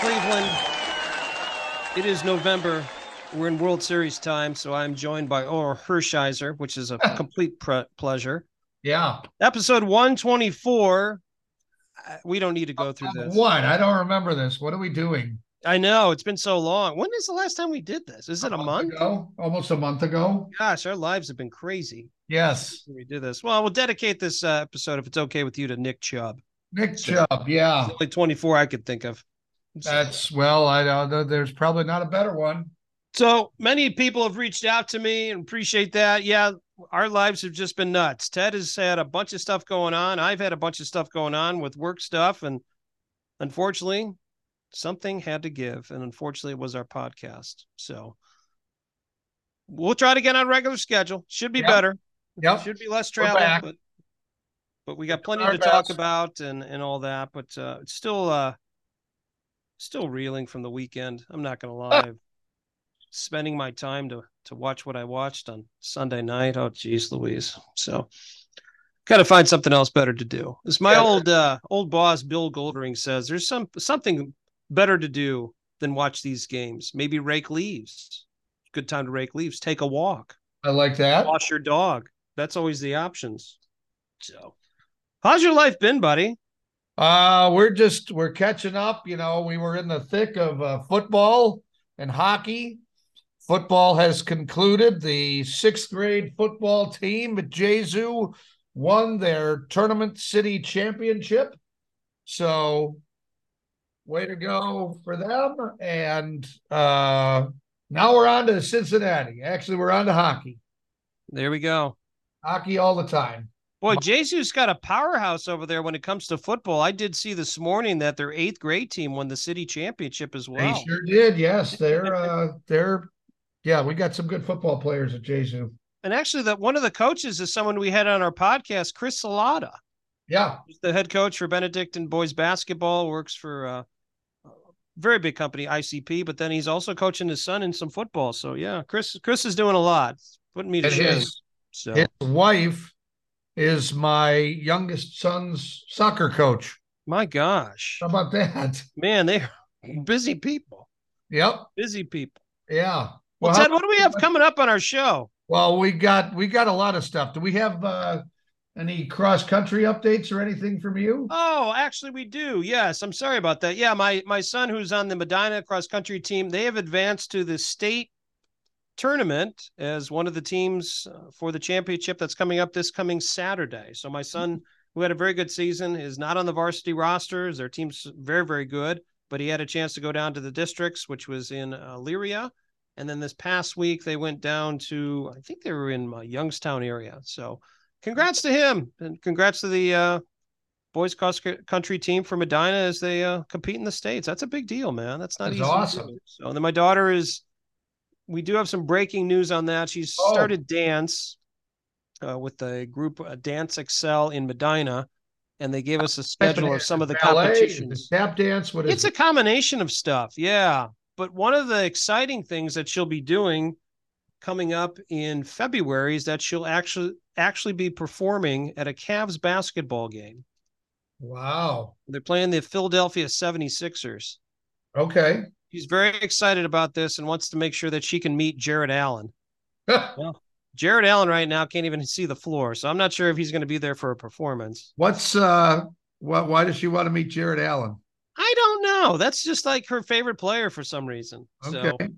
Cleveland. It is November. We're in World Series time, so I'm joined by Orel Hershiser, which is a complete pre- pleasure. Yeah. Episode 124. Uh, We don't need to go through Uh, this. What? I don't remember this. What are we doing? I know it's been so long. When is the last time we did this? Is it a month? ago? Almost a month ago. Gosh, our lives have been crazy. Yes. We do this. Well, we'll dedicate this uh, episode, if it's okay with you, to Nick Chubb. Nick Sure. Chubb. Yeah. Only 24 I could think of. That's well, I don't know. There's probably not a better one. So many people have reached out to me and appreciate that. Yeah, our lives have just been nuts. Ted has had a bunch of stuff going on. I've had a bunch of stuff going on with work stuff. And unfortunately, something had to give. And unfortunately, it was our podcast. So we'll try to get on a regular schedule. Should be Yep. better. Yep. Should be less travel, but but we got plenty our to talk about and and all that. But uh, it's still uh still reeling from the weekend. I'm not gonna lie. Spending my time to to watch what I watched on Sunday night. Oh, geez, Louise. So gotta find something else better to do. As my Yeah. old uh old boss Bill Goldring says, there's some something better to do than watch these games. Maybe rake leaves. Good time to rake leaves. Take a walk I like that. wash your dog. That's always the options. So, how's your life been, buddy? Uh, we're just we're catching up. You know, we were in the thick of uh, football and hockey. Football has concluded. The sixth grade football team at Gesu won their tournament city championship. So, way to go for them! And uh, now we're on to Cincinnati. Actually, we're on to hockey. There we go. Hockey all the time. Boy, Gesu's got a powerhouse over there when it comes to football. I did see this morning that their eighth grade team won the city championship as well. They sure did. Yes, they're uh, they're yeah. We got some good football players at Gesu. And actually, that one of the coaches is someone we had on our podcast, Chris Salata. Yeah, He's the head coach for Benedictine boys basketball. Works for uh, a very big company, ICP. But then he's also coaching his son in some football. So yeah, Chris Chris is doing a lot. It's putting me to shame. So his wife is my youngest son's soccer coach. my gosh, How about that? man, they're busy people. Yep. Busy people. Yeah. Well, how- Ted, what do we have coming up on our show? well, we got we got a lot of stuff. Do we have uh, any cross country updates or anything from you? Oh, actually, we do. Yes, I'm sorry about that. Yeah, my my son, who's on the Medina cross country team, they have advanced to the state tournament as one of the teams uh, for the championship that's coming up this coming Saturday. So my son, who had a very good season, is not on the varsity rosters. Their team's very very good, but he had a chance to go down to the districts, which was in uh, Elyria. And then this past week, they went down to I think they were in uh, Youngstown area. So, congrats to him, and congrats to the uh, boys cross country team for Medina as they uh, compete in the states. That's a big deal, man. That's not That's easy. awesome. So and then my daughter is. We do have some breaking news on that. She's Oh. started dance uh, with the group uh, Dance Excel in Medina, and they gave us a schedule of some of the Ballet, competitions. Tap dance. What is It's a combination of stuff, yeah. But one of the exciting things that she'll be doing coming up in February is that she'll actually actually be performing at a Cavs basketball game. wow. They're playing the Philadelphia 76ers. Okay. She's very excited about this and wants to make sure that she can meet Jarrett Allen. Jarrett Allen right now can't even see the floor, so I'm not sure if he's going to be there for a performance. What's uh? What? Why does she want to meet Jarrett Allen? I don't know. That's just like her favorite player for some reason. Okay. So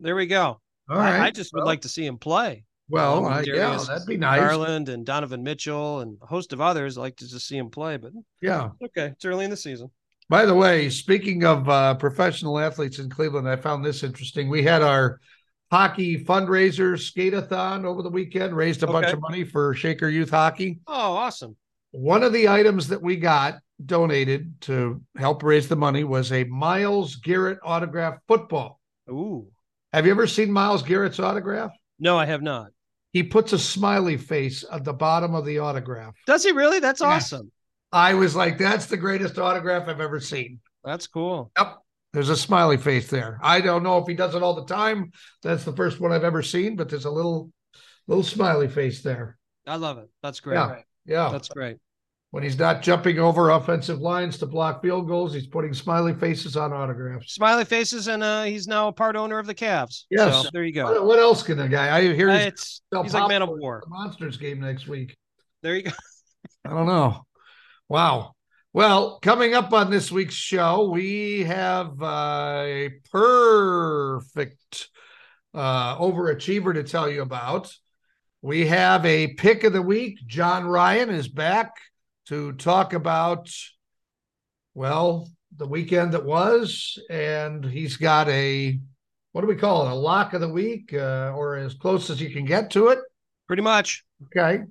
there we go. All I- I, just would Well- like to see him play. Well, uh, yeah, that'd be nice. Garland and Donovan Mitchell and a host of others. Like to just see him play, but Yeah. okay, it's early in the season. By the way, speaking of uh, professional athletes in Cleveland, I found this interesting. We had our hockey fundraiser skate-a-thon over the weekend, raised a bunch of money for Shaker Youth Hockey. Oh, awesome. One of the items that we got donated to help raise the money was a Myles Garrett autograph football. Ooh. Have you ever seen Myles Garrett's autograph? No, I have not. He puts a smiley face at the bottom of the autograph. Does he really? That's Yeah. awesome. I was like, that's the greatest autograph I've ever seen. That's cool. Yep. There's a smiley face there. I don't know if he does it all the time. That's the first one I've ever seen, but there's a little little smiley face there. I love it. That's great. Yeah. Yeah. That's great. When he's not jumping over offensive lines to block field goals, he's putting smiley faces on autographs. Smiley faces, and uh, he's now a part owner of the Cavs. Yes. So, there you go. What, what else can the guy? I hear Uh, he's, it's he's like man of war. Monsters game next week. There you go. I don't know. Wow. Well, coming up on this week's show, we have uh, a perfect uh, overachiever to tell you about. We have a pick of the week. John Ryan is back to talk about, well, the weekend that was, and he's got a what do we call it? A lock of the week, uh, or as close as you can get to it. Pretty much. Okay.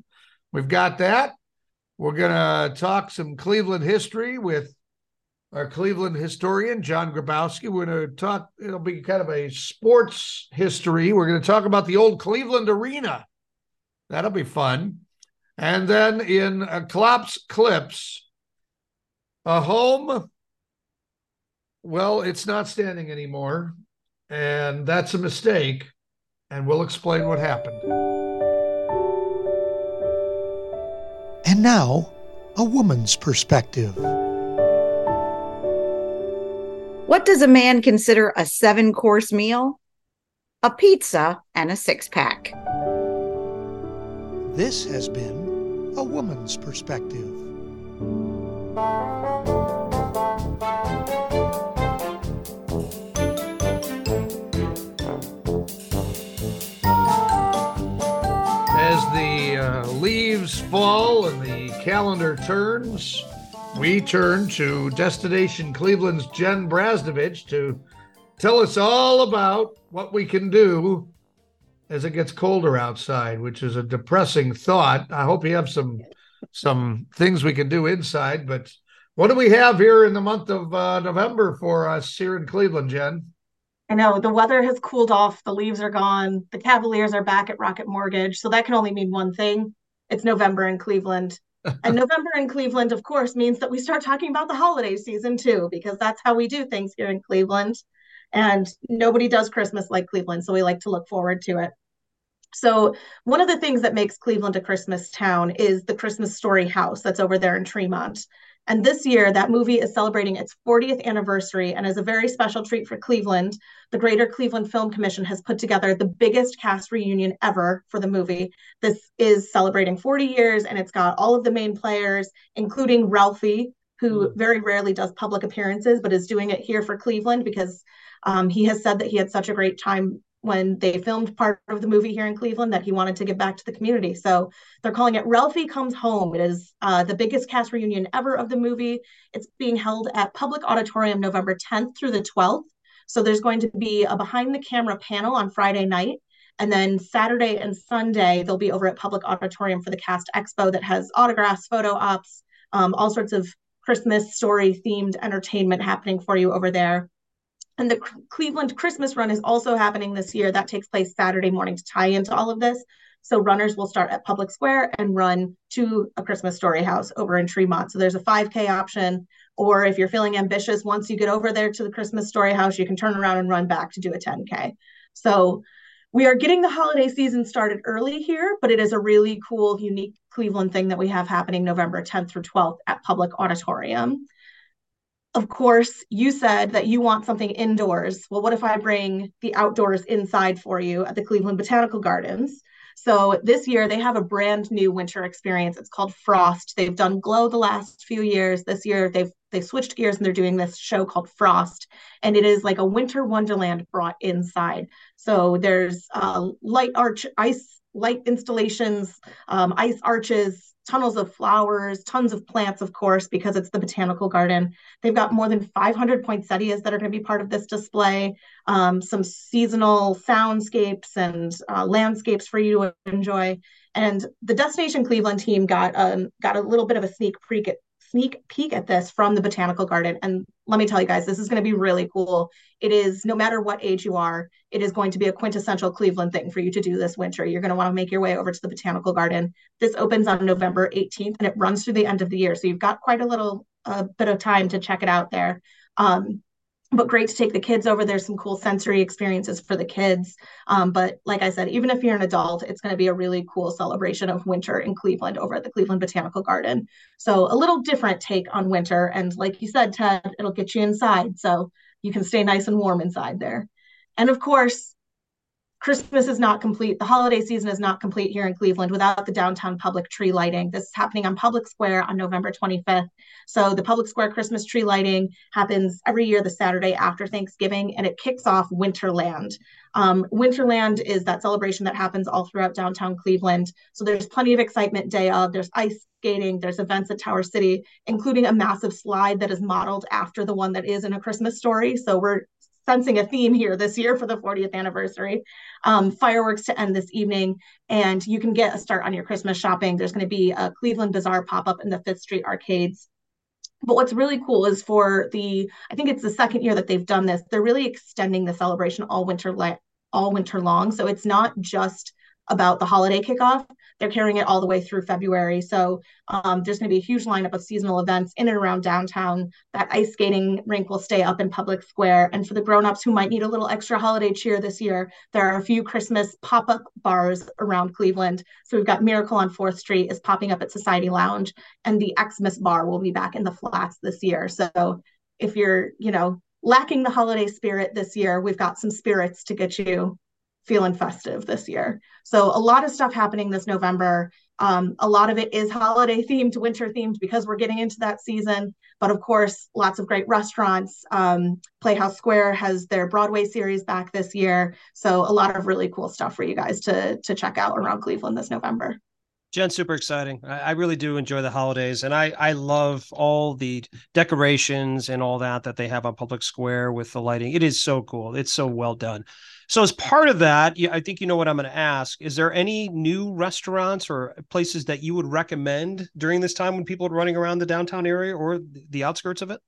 We've got that. We're going to talk some Cleveland history with our Cleveland historian, John Grabowski. We're going to talk, it'll be kind of a sports history. We're going to talk about the old Cleveland Arena. That'll be fun. And then in uh, Klopp's Klips, a home, well, it's not standing anymore. And that's a mistake. And we'll explain what happened. And now, a woman's perspective. What does a man consider a seven course meal? A pizza and a six pack. This has been a woman's perspective. As the uh, leaves fall and the calendar turns, we turn to Destination Cleveland's Jen Brasnovich to tell us all about what we can do as it gets colder outside, which is a depressing thought. I hope you have some some things we can do inside, but what do we have here in the month of uh, November for us here in Cleveland, Jen? I know the weather has cooled off, the leaves are gone, the Cavaliers are back at Rocket Mortgage. So that can only mean one thing it's November in Cleveland. and November in Cleveland, of course, means that we start talking about the holiday season too, because that's how we do things here in Cleveland. And nobody does Christmas like Cleveland. So we like to look forward to it. So, one of the things that makes Cleveland a Christmas town is the Christmas Story House that's over there in Tremont. And this year, that movie is celebrating its 40th anniversary. And as a very special treat for Cleveland, the Greater Cleveland Film Commission has put together the biggest cast reunion ever for the movie. This is celebrating 40 years, and it's got all of the main players, including Ralphie, who very rarely does public appearances, but is doing it here for Cleveland because um, he has said that he had such a great time when they filmed part of the movie here in Cleveland that he wanted to give back to the community. So they're calling it Ralphie Comes Home. It is uh, the biggest cast reunion ever of the movie. It's being held at Public Auditorium November 10th through the 12th. So there's going to be a behind the camera panel on Friday night. And then Saturday and Sunday, they'll be over at Public Auditorium for the Cast Expo that has autographs, photo ops, um, all sorts of Christmas story themed entertainment happening for you over there. And the Cleveland Christmas Run is also happening this year. That takes place Saturday morning to tie into all of this. So runners will start at Public Square and run to a Christmas Story house over in Tremont. So there's a 5K option. Or if you're feeling ambitious, once you get over there to the Christmas Story house, you can turn around and run back to do a 10K. So we are getting the holiday season started early here, but it is a really cool, unique Cleveland thing that we have happening November 10th through 12th at Public Auditorium of course, you said that you want something indoors. Well, what if I bring the outdoors inside for you at the Cleveland Botanical Gardens? So this year they have a brand new winter experience. It's called Frost. They've done Glow the last few years. This year they've they switched gears and they're doing this show called Frost, and it is like a winter wonderland brought inside. So there's uh, light arch ice light installations, um, ice arches, tunnels of flowers, tons of plants, of course, because it's the botanical garden. They've got more than 500 poinsettias that are going to be part of this display, um, some seasonal soundscapes and uh, landscapes for you to enjoy. And the Destination Cleveland team got um, got a little bit of a sneak peek at sneak peek at this from the botanical garden. And let me tell you guys this is going to be really cool. It is no matter what age you are it is going to be a quintessential cleveland thing for you to do this winter. You're going to want to make your way over to the botanical garden. This opens on november 18th and it runs through the end of the year. So you've got quite a little uh, bit of time to check it out there. Um, but great to take the kids over. There's some cool sensory experiences for the kids. Um, but like I said, even if you're an adult, it's going to be a really cool celebration of winter in Cleveland over at the Cleveland Botanical Garden. So a little different take on winter. And like you said, Ted, it'll get you inside. So you can stay nice and warm inside there. And of course, Christmas is not complete. The holiday season is not complete here in Cleveland without the downtown public tree lighting. This is happening on Public Square on November 25th. So, the Public Square Christmas tree lighting happens every year the Saturday after Thanksgiving, and it kicks off Winterland. Um, Winterland is that celebration that happens all throughout downtown Cleveland. So, there's plenty of excitement day of. There's ice skating, there's events at Tower City, including a massive slide that is modeled after the one that is in A Christmas Story. So, we're sensing a theme here this year for the 40th anniversary. Um, fireworks to end this evening, and you can get a start on your Christmas shopping. There's going to be a Cleveland Bazaar pop up in the Fifth Street arcades. But what's really cool is for the, I think it's the second year that they've done this. They're really extending the celebration all winter, all winter long. So it's not just about the holiday kickoff. They're carrying it all the way through February. So um, there's going to be a huge lineup of seasonal events in and around downtown. That ice skating rink will stay up in Public Square. And for the grown-ups who might need a little extra holiday cheer this year, there are a few Christmas pop-up bars around Cleveland. So we've got Miracle on 4th Street is popping up at Society Lounge, and the Xmas bar will be back in the flats this year. So if you're, you know, lacking the holiday spirit this year, we've got some spirits to get you feeling festive this year. So a lot of stuff happening this November. Um, a lot of it is holiday themed, winter themed because we're getting into that season. But of course, lots of great restaurants. Um, Playhouse Square has their Broadway series back this year. So a lot of really cool stuff for you guys to to check out around Cleveland this November. Jen, super exciting. I, really do enjoy the holidays, and I I love all the decorations and all that that they have on Public Square with the lighting. It is so cool. It's so well done. So as part of that, I think you know what I'm going to ask. Is there any new restaurants or places that you would recommend during this time when people are running around the downtown area or the outskirts of it?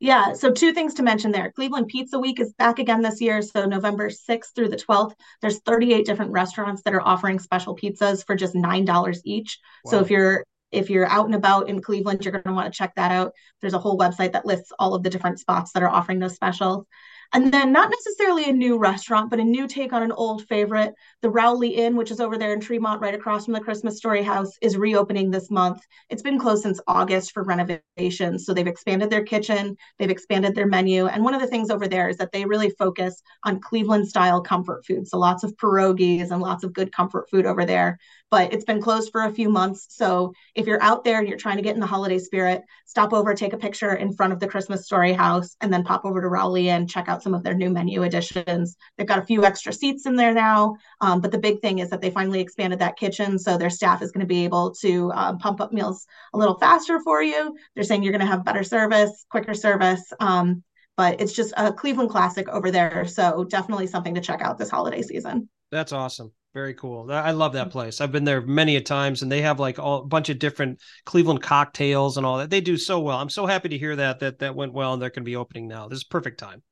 Yeah, so two things to mention there. Cleveland Pizza Week is back again this year. So November 6th through the 12th, there's 38 different restaurants that are offering special pizzas for just $9 each. Wow. So if you're if you're out and about in Cleveland, you're going to want to check that out. There's a whole website that lists all of the different spots that are offering those specials. And then not necessarily a new restaurant, but a new take on an old favorite. The Rowley Inn, which is over there in Tremont, right across from the Christmas Story House, is reopening this month. It's been closed since August for renovations. So they've expanded their kitchen, they've expanded their menu. And one of the things over there is that they really focus on Cleveland style comfort food. So lots of pierogies and lots of good comfort food over there but it's been closed for a few months. So if you're out there and you're trying to get in the holiday spirit, stop over, take a picture in front of the Christmas Story House, and then pop over to Rowley and check out some of their new menu additions. They've got a few extra seats in there now, um, but the big thing is that they finally expanded that kitchen, so their staff is going to be able to uh, pump up meals a little faster for you. They're saying you're going to have better service, quicker service. Um, but it's just a Cleveland classic over there. So definitely something to check out this holiday season. That's awesome. Very cool. I love that place. I've been there many a times, and they have like all, a bunch of different Cleveland cocktails and all that. They do so well. I'm so happy to hear that that that went well, and they're going to be opening now. This is perfect time.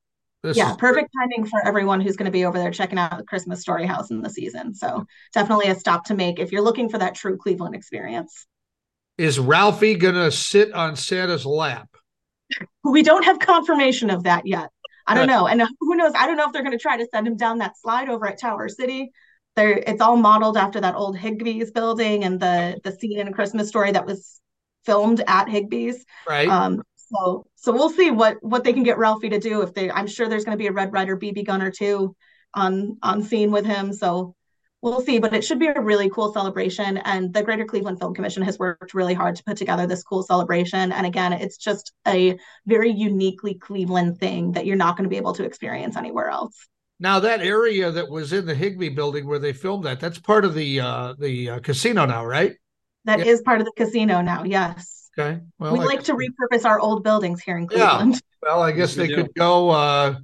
This yeah, is- perfect timing for everyone who's going to be over there checking out the Christmas Story House in the season. So definitely a stop to make if you're looking for that true Cleveland experience. Is Ralphie going to sit on Santa's lap? We don't have confirmation of that yet. I don't know. And who knows? I don't know if they're going to try to send him down that slide over at Tower City there it's all modeled after that old Higbee's building and the the scene in a Christmas story that was filmed at Higbee's. Right. Um, so so we'll see what what they can get Ralphie to do if they I'm sure there's going to be a Red Ryder BB gun or two on on scene with him. So we'll see, but it should be a really cool celebration. And the Greater Cleveland Film Commission has worked really hard to put together this cool celebration. And again, it's just a very uniquely Cleveland thing that you're not going to be able to experience anywhere else. Now that area that was in the Higbee building where they filmed that, that's part of the uh the uh, casino now, right? That yeah. is part of the casino now, yes. Okay. Well, we I like to repurpose our old buildings here in Cleveland. Yeah. Well, I guess they could go uh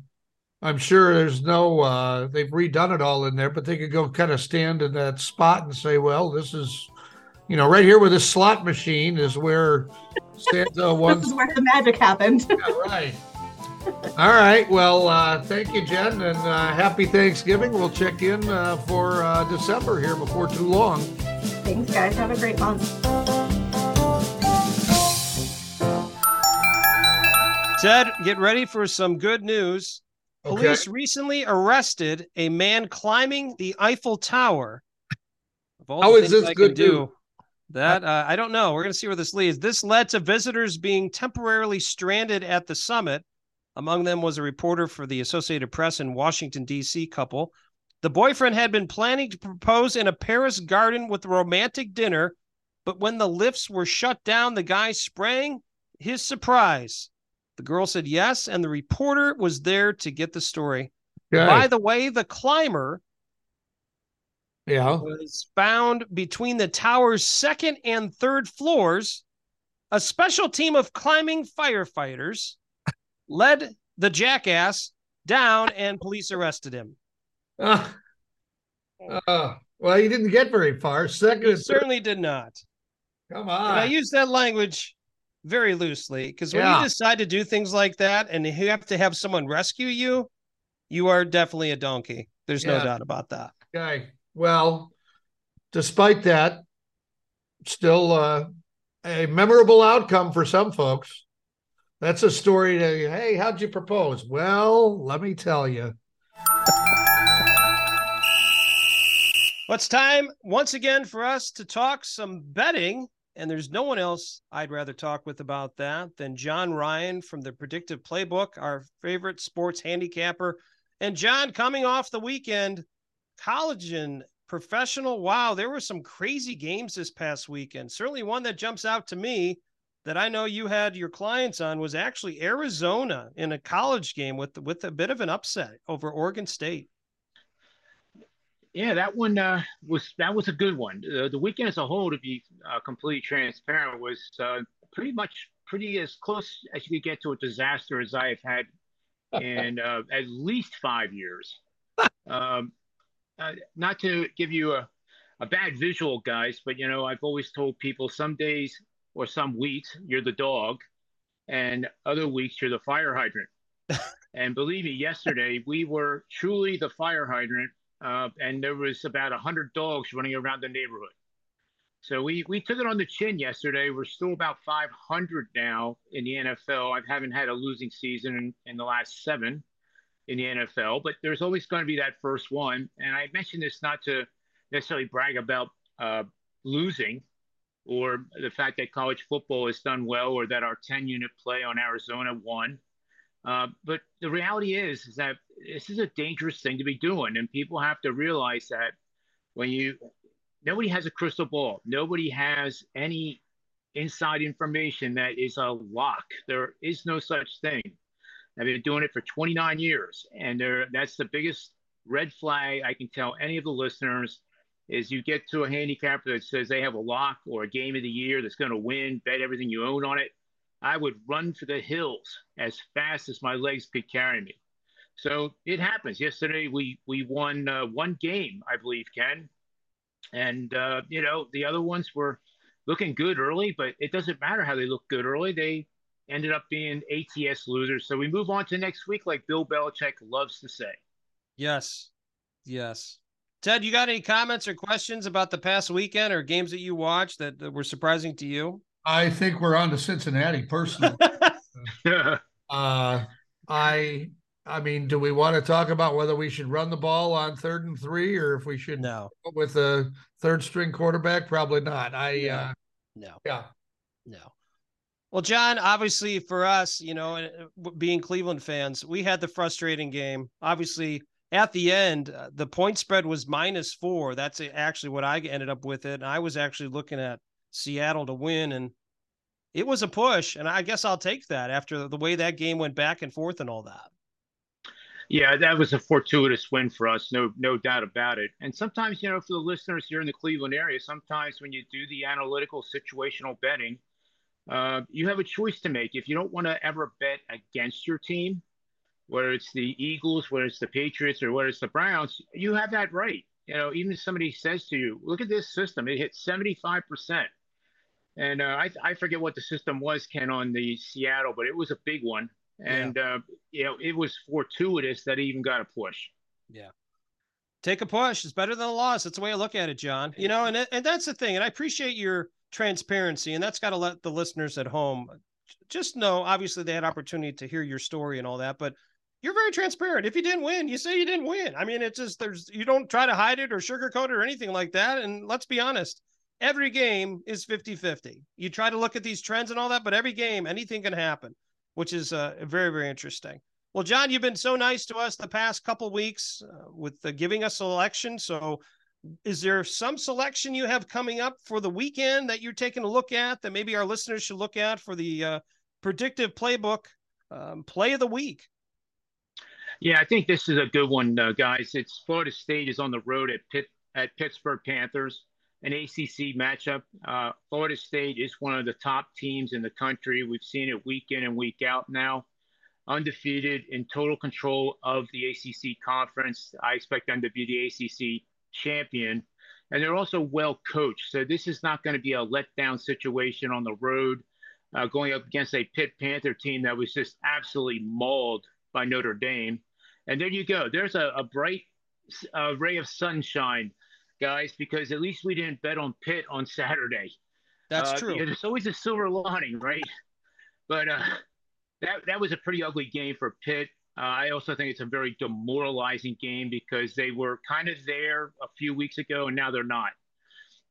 I'm sure there's no uh they've redone it all in there, but they could go kind of stand in that spot and say, well, this is you know, right here where this slot machine is where Santa once this is where the magic happened. yeah, right. All right. Well, uh, thank you, Jen, and uh, happy Thanksgiving. We'll check in uh, for uh, December here before too long. Thanks, guys. Have a great month. Ted, get ready for some good news. Police okay. recently arrested a man climbing the Eiffel Tower. How is this I good do? That uh, I don't know. We're going to see where this leads. This led to visitors being temporarily stranded at the summit. Among them was a reporter for the Associated Press in Washington D.C. couple. The boyfriend had been planning to propose in a Paris garden with a romantic dinner, but when the lifts were shut down, the guy sprang his surprise. The girl said yes, and the reporter was there to get the story. Okay. By the way, the climber yeah. was found between the tower's second and third floors. A special team of climbing firefighters led the jackass down, and police arrested him. Uh, uh, well, he didn't get very far. Second, certainly did not. Come on. And I use that language very loosely because when yeah. you decide to do things like that and you have to have someone rescue you, you are definitely a donkey. There's yeah. no doubt about that. Okay. Well, despite that, still uh, a memorable outcome for some folks. That's a story to, hey, how'd you propose? Well, let me tell you. well, it's time once again for us to talk some betting and there's no one else I'd rather talk with about that than John Ryan from the Predictive Playbook, our favorite sports handicapper. And John, coming off the weekend, college and professional, wow, there were some crazy games this past weekend. Certainly one that jumps out to me that I know you had your clients on was actually Arizona in a college game with with a bit of an upset over Oregon State. Yeah, that one uh, was that was a good one. Uh, the weekend as a whole, to be uh, completely transparent, was uh, pretty much pretty as close as you could get to a disaster as I have had in uh, at least five years. Um, uh, not to give you a, a bad visual, guys, but you know I've always told people some days or some weeks you're the dog, and other weeks you're the fire hydrant. and believe me, yesterday we were truly the fire hydrant uh, and there was about 100 dogs running around the neighborhood. So we, we took it on the chin yesterday. We're still about 500 now in the NFL. I haven't had a losing season in, in the last seven in the NFL, but there's always going to be that first one. And I mentioned this not to necessarily brag about uh, losing or the fact that college football has done well or that our 10 unit play on Arizona won. Uh, but the reality is, is that this is a dangerous thing to be doing, and people have to realize that when you nobody has a crystal ball, nobody has any inside information that is a lock. There is no such thing. I've been doing it for 29 years, and there that's the biggest red flag I can tell any of the listeners is you get to a handicapper that says they have a lock or a game of the year that's going to win, bet everything you own on it. I would run for the hills as fast as my legs could carry me. So it happens. Yesterday we we won uh, one game, I believe, Ken, and uh, you know the other ones were looking good early, but it doesn't matter how they look good early. They ended up being ATS losers. So we move on to next week, like Bill Belichick loves to say. Yes, yes. Ted, you got any comments or questions about the past weekend or games that you watched that, that were surprising to you? I think we're on to Cincinnati personally. uh, I I mean, do we want to talk about whether we should run the ball on third and three or if we should no with a third string quarterback? Probably not. I uh no. Yeah. No. Well, John, obviously for us, you know, uh, being Cleveland fans, we had the frustrating game. Obviously, at the end, uh, the point spread was minus four. That's actually what I ended up with it. And I was actually looking at Seattle to win, and it was a push. And I guess I'll take that after the way that game went back and forth and all that. Yeah, that was a fortuitous win for us, no no doubt about it. And sometimes, you know, for the listeners here in the Cleveland area, sometimes when you do the analytical situational betting, uh, you have a choice to make. If you don't want to ever bet against your team, whether it's the Eagles, whether it's the Patriots, or whether it's the Browns, you have that right. You know, even if somebody says to you, "Look at this system; it hit seventy-five percent," and uh, I I forget what the system was, Ken, on the Seattle, but it was a big one and yeah. uh, you know it was fortuitous that he even got a push. Yeah, take a push. It's better than a loss. That's the way I look at it, John. You know, and and that's the thing. And I appreciate your transparency, and that's got to let the listeners at home just know, obviously, they had opportunity to hear your story and all that, but you're very transparent. If you didn't win, you say you didn't win. I mean, it's just there's you don't try to hide it or sugarcoat it or anything like that. And let's be honest, every game is 50 50. You try to look at these trends and all that, but every game, anything can happen, which is uh, very, very interesting. Well, John, you've been so nice to us the past couple weeks uh, with uh, giving us selection. So, is there some selection you have coming up for the weekend that you're taking a look at that maybe our listeners should look at for the uh, predictive playbook um, play of the week? Yeah, I think this is a good one, uh, guys. It's Florida State is on the road at Pitt at Pittsburgh Panthers, an ACC matchup. Uh, Florida State is one of the top teams in the country. We've seen it week in and week out now. Undefeated in total control of the ACC conference. I expect them to be the ACC champion. And they're also well coached. So this is not going to be a letdown situation on the road, uh, going up against a Pitt Panther team that was just absolutely mauled by Notre Dame. And there you go. There's a, a bright uh, ray of sunshine, guys, because at least we didn't bet on Pitt on Saturday. That's uh, true. There's always a silver lining, right? But uh, that that was a pretty ugly game for Pitt. Uh, I also think it's a very demoralizing game because they were kind of there a few weeks ago and now they're not.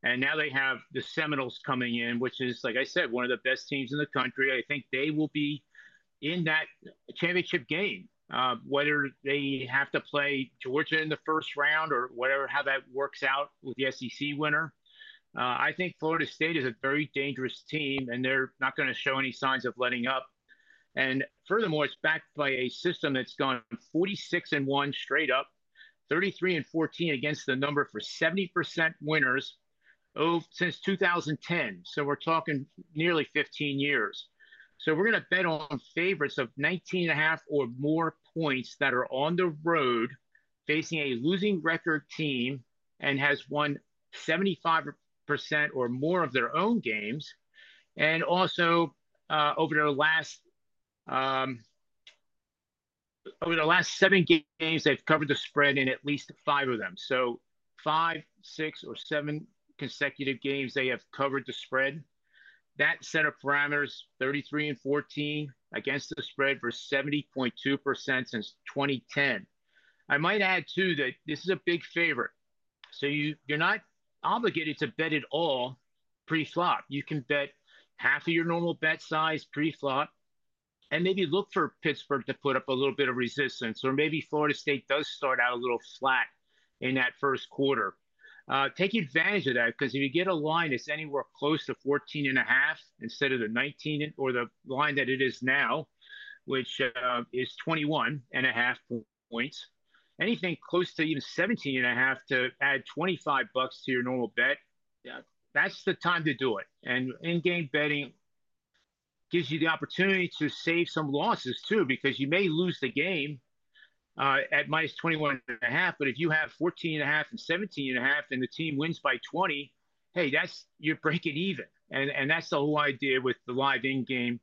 And now they have the Seminoles coming in, which is, like I said, one of the best teams in the country. I think they will be in that championship game uh, whether they have to play Georgia in the first round or whatever, how that works out with the SEC winner. Uh, I think Florida State is a very dangerous team, and they're not going to show any signs of letting up. And furthermore, it's backed by a system that's gone 46 and one straight up, 33 and 14 against the number for 70% winners oh, since 2010. So we're talking nearly 15 years. So we're going to bet on favorites of 19 and a half or more points that are on the road facing a losing record team and has won 75% or more of their own games. And also uh, over their last um, over the last seven games, they've covered the spread in at least five of them. So five, six, or seven consecutive games they have covered the spread that set of parameters 33 and 14 against the spread for 70.2% since 2010. I might add too that this is a big favorite. So you you're not obligated to bet it all pre-flop. You can bet half of your normal bet size pre-flop and maybe look for Pittsburgh to put up a little bit of resistance or maybe Florida State does start out a little flat in that first quarter uh, take advantage of that because if you get a line that's anywhere close to 14 and a half instead of the 19 or the line that it is now, which uh, is 21 and a half points, anything close to even 17 and a half to add 25 bucks to your normal bet, yeah, that's the time to do it. And in-game betting gives you the opportunity to save some losses too, because you may lose the game uh, at minus 21 and a half. But if you have 14 and a half and 17 and a half and the team wins by 20, hey, that's you're breaking even. And, and that's the whole idea with the live in game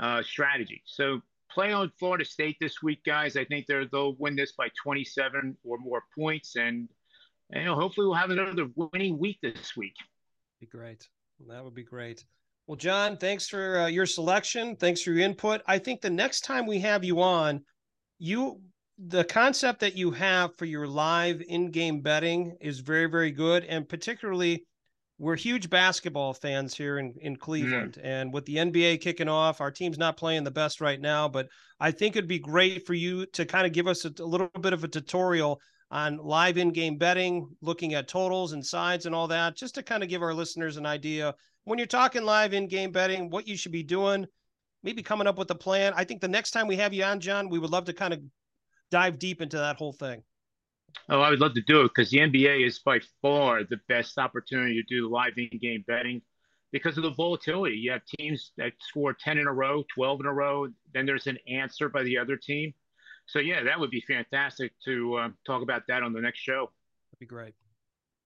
uh, strategy. So play on Florida State this week, guys. I think they're, they'll win this by 27 or more points. And, and you know, hopefully we'll have another winning week this week. Be great. That would be great. Well, John, thanks for uh, your selection. Thanks for your input. I think the next time we have you on, you the concept that you have for your live in-game betting is very very good and particularly we're huge basketball fans here in, in Cleveland. Mm. And with the NBA kicking off, our team's not playing the best right now, but I think it'd be great for you to kind of give us a, a little bit of a tutorial on live in game betting, looking at totals and sides and all that, just to kind of give our listeners an idea when you're talking live in game betting, what you should be doing, maybe coming up with a plan. I think the next time we have you on, John, we would love to kind of dive deep into that whole thing? Oh, I would love to do it because the NBA is by far the best opportunity to do live in-game betting because of the volatility. You have teams that score 10 in a row, 12 in a row, then there's an answer by the other team. So, yeah, that would be fantastic to uh, talk about that on the next show. That'd be great.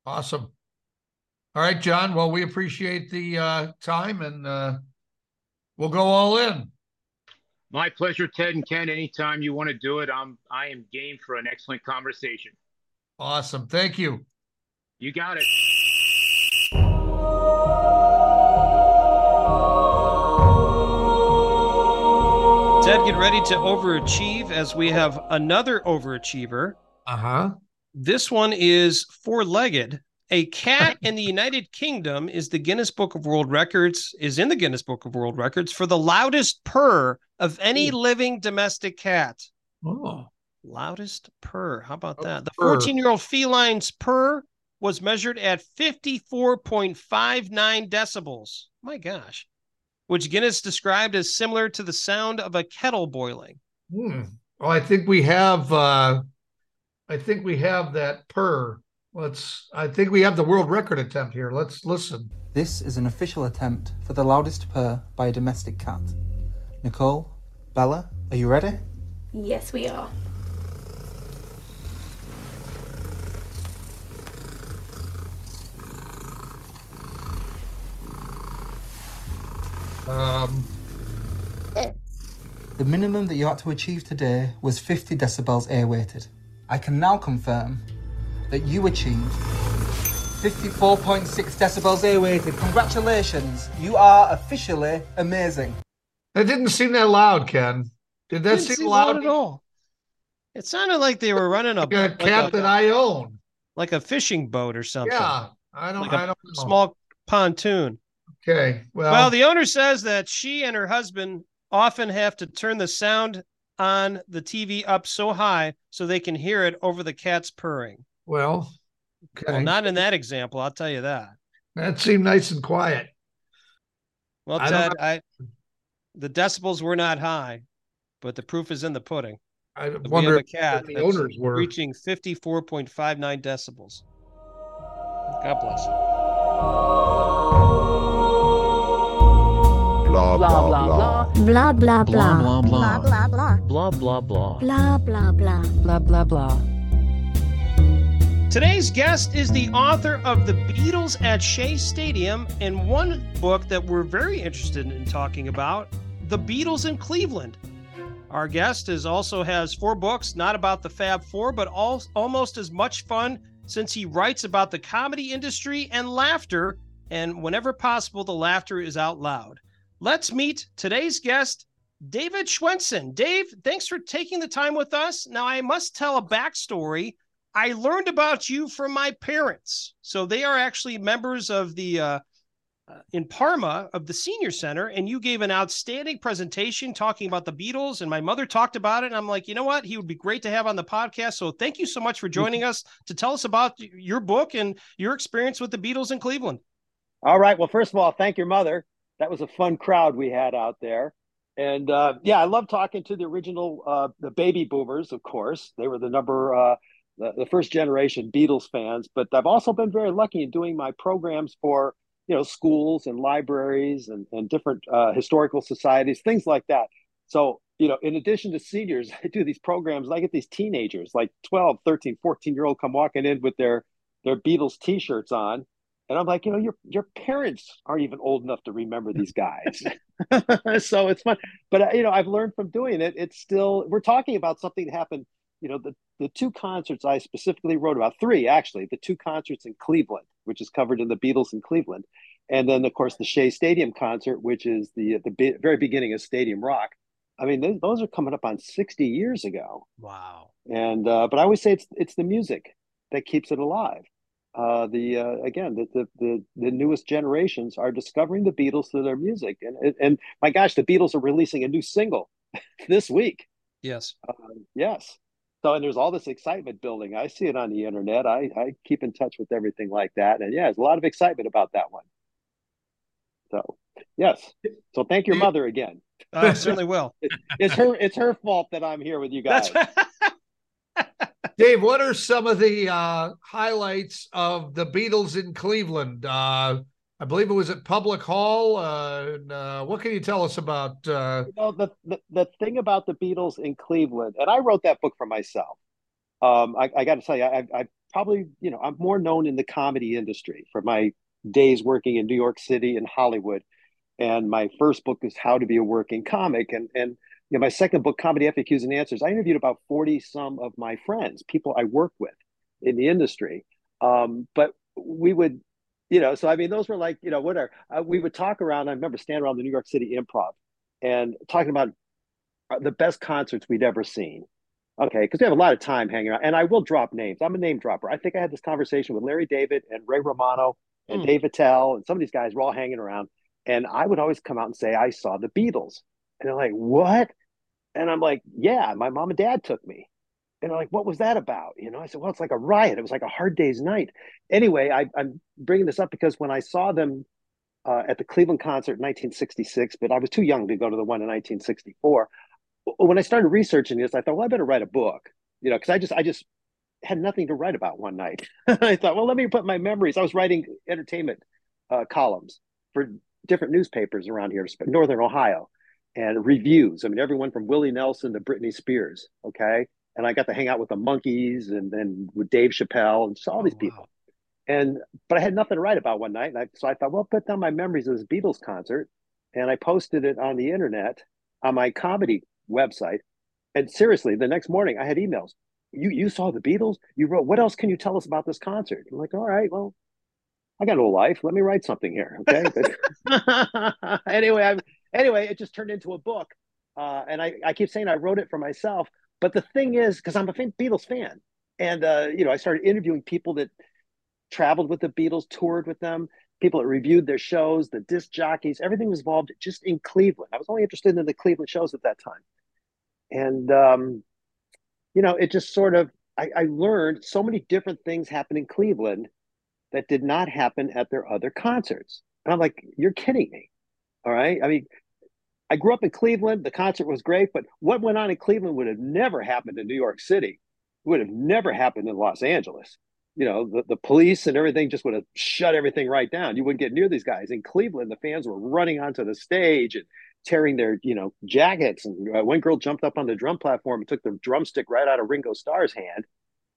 Awesome. All right, John. Well, we appreciate the uh, time and uh, we'll go all in. My pleasure, Ted and Ken. Anytime you want to do it, I'm I am game for an excellent conversation. Awesome. Thank you. You got it. Ted, get ready to overachieve as we have another overachiever. Uh huh. This one is four legged. A cat in the United Kingdom is the Guinness Book of World Records, is in the Guinness Book of World Records for the loudest purr of any living domestic cat. Oh. Loudest purr. How about that? The 14 year old feline's purr was measured at 54.59 decibels. My gosh. Which Guinness described as similar to the sound of a kettle boiling. Hmm. Oh, I think we have. uh I think we have that purr. Let's. I think we have the world record attempt here. Let's listen. This is an official attempt for the loudest purr by a domestic cat. Nicole, Bella, are you ready? Yes, we are. Um. The minimum that you had to achieve today was 50 decibels A-weighted. I can now confirm that you achieved 54.6 decibels A-weighted. Congratulations, you are officially amazing. That didn't seem that loud, Ken. Did that Didn't seem seem loud? at all. It sounded like they were running a, Like a like cat a- that I own. like a fishing boat or something. Yeah, I don't. Like I a don't know. small pontoon. Okay. Well, Well, the owner says that she and her husband often have to turn the sound on the TV up so high so they can hear it over the cat's purring. Well. Okay. Well, not in that example, I'll tell you that. that seemed nice and quiet. Well, I don't Ted, I the decibels were not high, but the proof is in the pudding. I We wonder if cat the owners were. reaching 54.59 decibels. God bless. blah blah blah Blah blah blah. blah blah Blah blah blah. blah blah blah Blah blah blah. Blah blah blah. Today's guest is the author of The Beatles at Shea Stadium and one book that we're very interested in talking about, The Beatles in Cleveland. Our guest is also has four books, not about the Fab Four, but all, almost as much fun since he writes about the comedy industry and laughter, and whenever possible, the laughter is out loud. Let's meet today's guest, David Schwensen. Dave, thanks for taking the time with us. Now, I must tell a backstory. I learned about you from my parents. So they are actually members of the uh, uh, in Parma of the senior center, and you gave an outstanding presentation talking about the Beatles. And my mother talked about it, and I'm like, you know what? He would be great to have on the podcast. So thank you so much for joining us to tell us about your book and your experience with the Beatles in Cleveland. All right. Well, first of all, thank your mother. That was a fun crowd we had out there. And uh, yeah, I love talking to the original, uh, the baby boomers, of course. They were the number, uh, the, the first generation Beatles fans. But I've also been very lucky in doing my programs for, you know, schools and libraries and, and different uh, historical societies, things like that. So, you know, in addition to seniors, I do these programs. I get these teenagers, like 12, 13, 14 year old, come walking in with their, their Beatles t shirts on. And I'm like, you know, your your parents aren't even old enough to remember these guys. so it's fun. But uh, you know, I've learned from doing it. It's still we're talking about something that happened. You know, the the two concerts I specifically wrote about, three actually, the two concerts in Cleveland, which is covered in the Beatles in Cleveland, and then of course the Shea Stadium concert, which is the the be- very beginning of Stadium Rock. I mean, th- those are coming up on 60 years ago. Wow. And uh, but I always say it's it's the music that keeps it alive uh, the uh, again the, the the the newest generations are discovering the Beatles through their music, and and my gosh, the Beatles are releasing a new single this week. Yes. Uh, yes. So and there's all this excitement building. I see it on the internet. I I keep in touch with everything like that, and yeah, there's a lot of excitement about that one. So yes. So thank your mother again. I certainly will. It- it's her it's her fault that I'm here with you guys. Dave, what are some of the uh, highlights of the Beatles in Cleveland? Uh, I believe it was at Public Hall. Uh, uh, what can you tell us about? Uh, You know, the, the the thing about the Beatles in Cleveland, and I wrote that book for myself. Um, I, I got to tell you, I, I probably, you know, I'm more known in the comedy industry for my days working in New York City and Hollywood. And my first book is How to Be a Working Comic, and and you know, my second book, Comedy FAQs and Answers. I interviewed about forty some of my friends, people I work with in the industry. Um, but we would you know, so I mean, those were like, you know, whatever. Uh, we would talk around. I remember standing around the New York City Improv and talking about uh, the best concerts we'd ever seen. Okay, because we have a lot of time hanging out, and I will drop names. I'm a name dropper. I think I had this conversation with Larry David and Ray Romano and Hmm. Dave Attell, and some of these guys were all hanging around. And I would always come out and say I saw the Beatles, and they're like, "What?" And I'm like, "Yeah, my mom and dad took me." And they're like, "What was that about?" You know, I said, "Well, it's like a riot. It was like a hard day's night." Anyway, I, I'm bringing this up because when I saw them uh, at the Cleveland concert in 1966, but I was too young to go to the one in 1964. When I started researching this, I thought, well, I better write a book, you know, because I just, I just had nothing to write about one night. I thought, well, let me put my memories. I was writing entertainment uh, columns for different newspapers around here, Northern Ohio, and reviews. I mean, everyone from Willie Nelson to Britney Spears. Okay, and I got to hang out with the Monkees and then with Dave Chappelle and just all these people. And but I had nothing to write about one night, and I, so I thought, well, put down my memories of this Beatles concert, and I posted it on the internet on my comedy website. And seriously, the next morning I had emails. You you saw the Beatles? You wrote. What else can you tell us about this concert? I'm like, all right, well, I got no life. Let me write something here, okay? Anyway, I'm anyway. It just turned into a book, uh, and I I keep saying I wrote it for myself. But the thing is, because I'm a fan, Beatles fan, and uh, you know, I started interviewing people that traveled with the Beatles, toured with them, people that reviewed their shows, the disc jockeys, everything was involved just in Cleveland. I was only interested in the Cleveland shows at that time. And, um, you know, it just sort of, I, I learned so many different things happen in Cleveland that did not happen at their other concerts. And I'm like, you're kidding me. All right. I mean, I grew up in Cleveland. The concert was great, but what went on in Cleveland would have never happened in New York City. It would have never happened in Los Angeles you know, the, the police and everything just would have shut everything right down. You wouldn't get near these guys. In Cleveland, the fans were running onto the stage and tearing their, you know, jackets. And uh, one girl jumped up on the drum platform and took the drumstick right out of Ringo Starr's hand.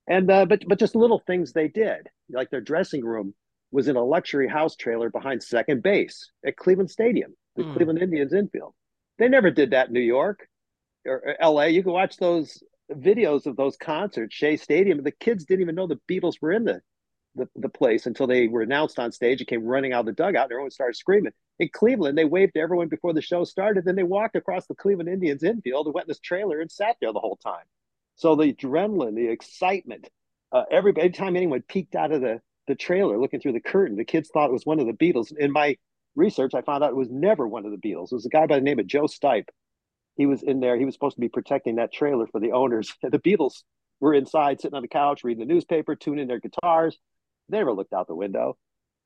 And uh, but but just little things they did, like their dressing room was in a luxury house trailer behind second base at Cleveland Stadium, the Hmm. Cleveland Indians infield. They never did that in New York or, or L.A. You can watch those videos of those concerts, Shea Stadium. The kids didn't even know the Beatles were in the, the, the place until they were announced on stage and came running out of the dugout and everyone started screaming. In Cleveland, they waved to everyone before the show started. Then they walked across the Cleveland Indians infield and went in this trailer and sat there the whole time. So the adrenaline, the excitement, uh, every time anyone peeked out of the, the trailer looking through the curtain, the kids thought it was one of the Beatles. In my research, I found out it was never one of the Beatles. It was a guy by the name of Joe Stipe he was in there. He was supposed to be protecting that trailer for the owners. The Beatles were inside, sitting on the couch, reading the newspaper, tuning their guitars. They never looked out the window.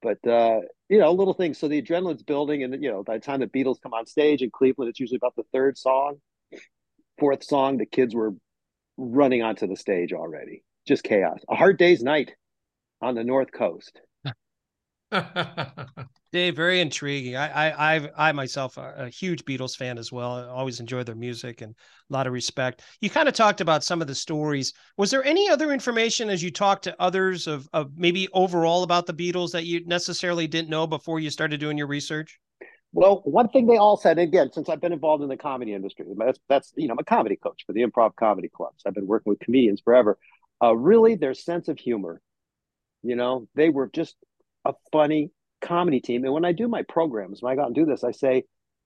But uh, you know, little things. So the adrenaline's building, and you know, by the time the Beatles come on stage in Cleveland, it's usually about the third song, fourth song. The kids were running onto the stage already. Just chaos. A hard day's night on the North Coast. Dave, very intriguing. I, I, I've, I myself are a huge Beatles fan as well. I always enjoy their music and a lot of respect. You kind of talked about some of the stories. Was there any other information as you talked to others of, of maybe overall about the Beatles that you necessarily didn't know before you started doing your research? Well, one thing they all said, again, since I've been involved in the comedy industry, that's, that's you know, I'm a comedy coach for the improv comedy clubs. I've been working with comedians forever. Uh, really, their sense of humor, you know, they were just a funny comedy team. And when I do my programs, when I go out and do this, I say,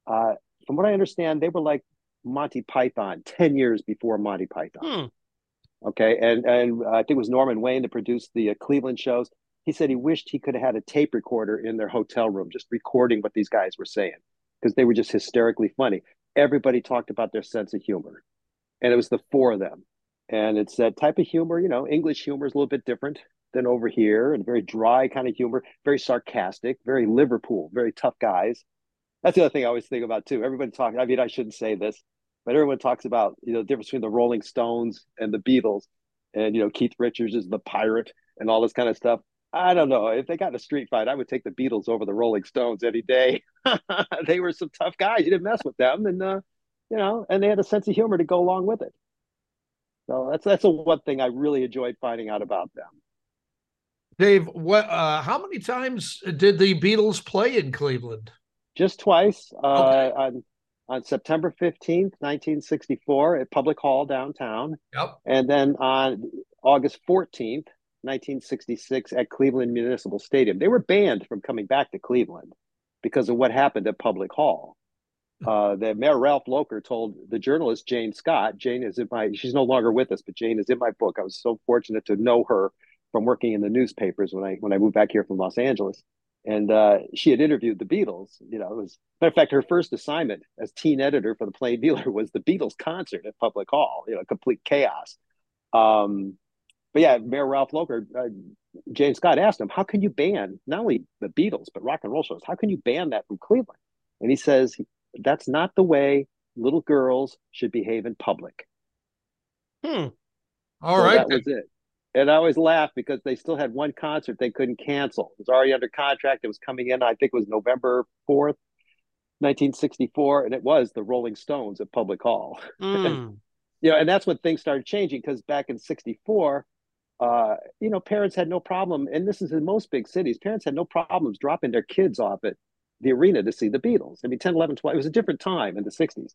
uh, from what I understand, they were like Monty Python 10 years before Monty Python. Hmm. Okay. And, and I think it was Norman Wain that produced the uh, Cleveland shows. He said he wished he could have had a tape recorder in their hotel room, just recording what these guys were saying because they were just hysterically funny. Everybody talked about their sense of humor, and it was the four of them. And it's that type of humor, you know, English humor is a little bit different than over here, and very dry kind of humor, very sarcastic, very Liverpool, very tough guys. That's the other thing I always think about too. Everybody talking. I mean, I shouldn't say this, but everyone talks about you know the difference between the Rolling Stones and the Beatles, and you know Keith Richards is the pirate and all this kind of stuff. I don't know. If they got in a street fight, I would take the Beatles over the Rolling Stones any day. they were some tough guys. You didn't mess with them, and uh, you know, and they had a sense of humor to go along with it. So that's that's the one thing I really enjoyed finding out about them. Dave, what? Uh, how many times did the Beatles play in Cleveland? Just twice. Uh, Okay. on on September fifteenth, nineteen sixty four, at Public Hall downtown, Yep. and then on August fourteenth, nineteen sixty six, at Cleveland Municipal Stadium. They were banned from coming back to Cleveland because of what happened at Public Hall. uh, that Mayor Ralph Locher told the journalist Jane Scott. Jane is in my. She's no longer with us, but Jane is in my book. I was so fortunate to know her from working in the newspapers when I when I moved back here from Los Angeles, and uh, she had interviewed the Beatles. You know, it was matter of fact her first assignment as teen editor for the Plain Dealer was the Beatles concert at Public Hall. You know, complete chaos. Um, but yeah, Mayor Ralph Locher, uh, Jane Scott asked him, "How can you ban not only the Beatles but rock and roll shows? How can you ban that from Cleveland?" And he says, "That's not the way little girls should behave in public." Hmm. All so right. that was it. And I always laugh because they still had one concert they couldn't cancel. It was already under contract. It was coming in, I think it was November 4th, 1964. And it was the Rolling Stones at Public Hall. Mm. you know, and that's when things started changing because back in 64, uh, you know, parents had no problem. And this is in most big cities, parents had no problems dropping their kids off at the arena to see the Beatles. I mean, 10, 11, 12, it was a different time in the 60s.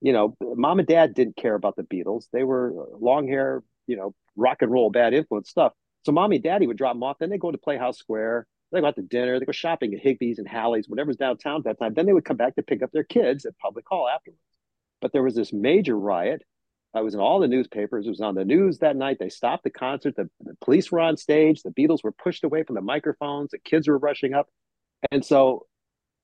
You know, mom and dad didn't care about the Beatles. They were long hair, you know, rock and roll, bad influence stuff. So mommy and daddy would drop them off. Then they go to Playhouse Square. They go out to dinner. They go shopping at Higbee's and Halle's, whatever's downtown at that time. Then they would come back to pick up their kids at Public Hall afterwards. But there was this major riot. I was in all the newspapers. It was on the news that night. They stopped the concert. The, the police were on stage. The Beatles were pushed away from the microphones. The kids were rushing up. And so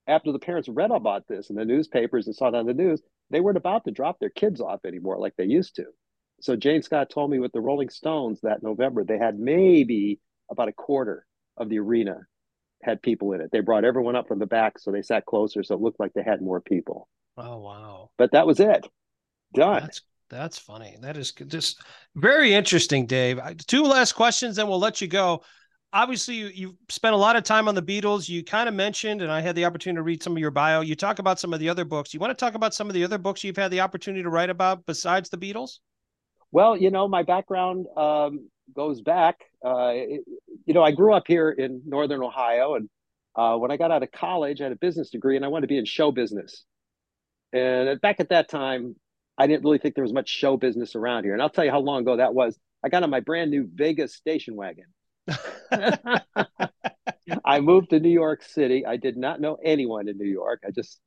after the parents read about this in the newspapers and saw it on the news, they weren't about to drop their kids off anymore like they used to. So Jane Scott told me with the Rolling Stones that November, they had maybe about a quarter of the arena had people in it. They brought everyone up from the back so they sat closer so it looked like they had more people. Oh wow. But that was it. Done. That's that's funny. That is just very interesting, Dave. Two last questions, then we'll let you go. Obviously, you, you spent a lot of time on the Beatles. You kind of mentioned, and I had the opportunity to read some of your bio. You talk about some of the other books. You want to talk about some of the other books you've had the opportunity to write about besides the Beatles? Well, you know, my background um, goes back. Uh, it, you know, I grew up here in Northern Ohio, and uh, when I got out of college, I had a business degree, and I wanted to be in show business. And back at that time, I didn't really think there was much show business around here. And I'll tell you how long ago that was. I got on my brand new Vegas station wagon. I moved to New York City. I did not know anyone in New York. I just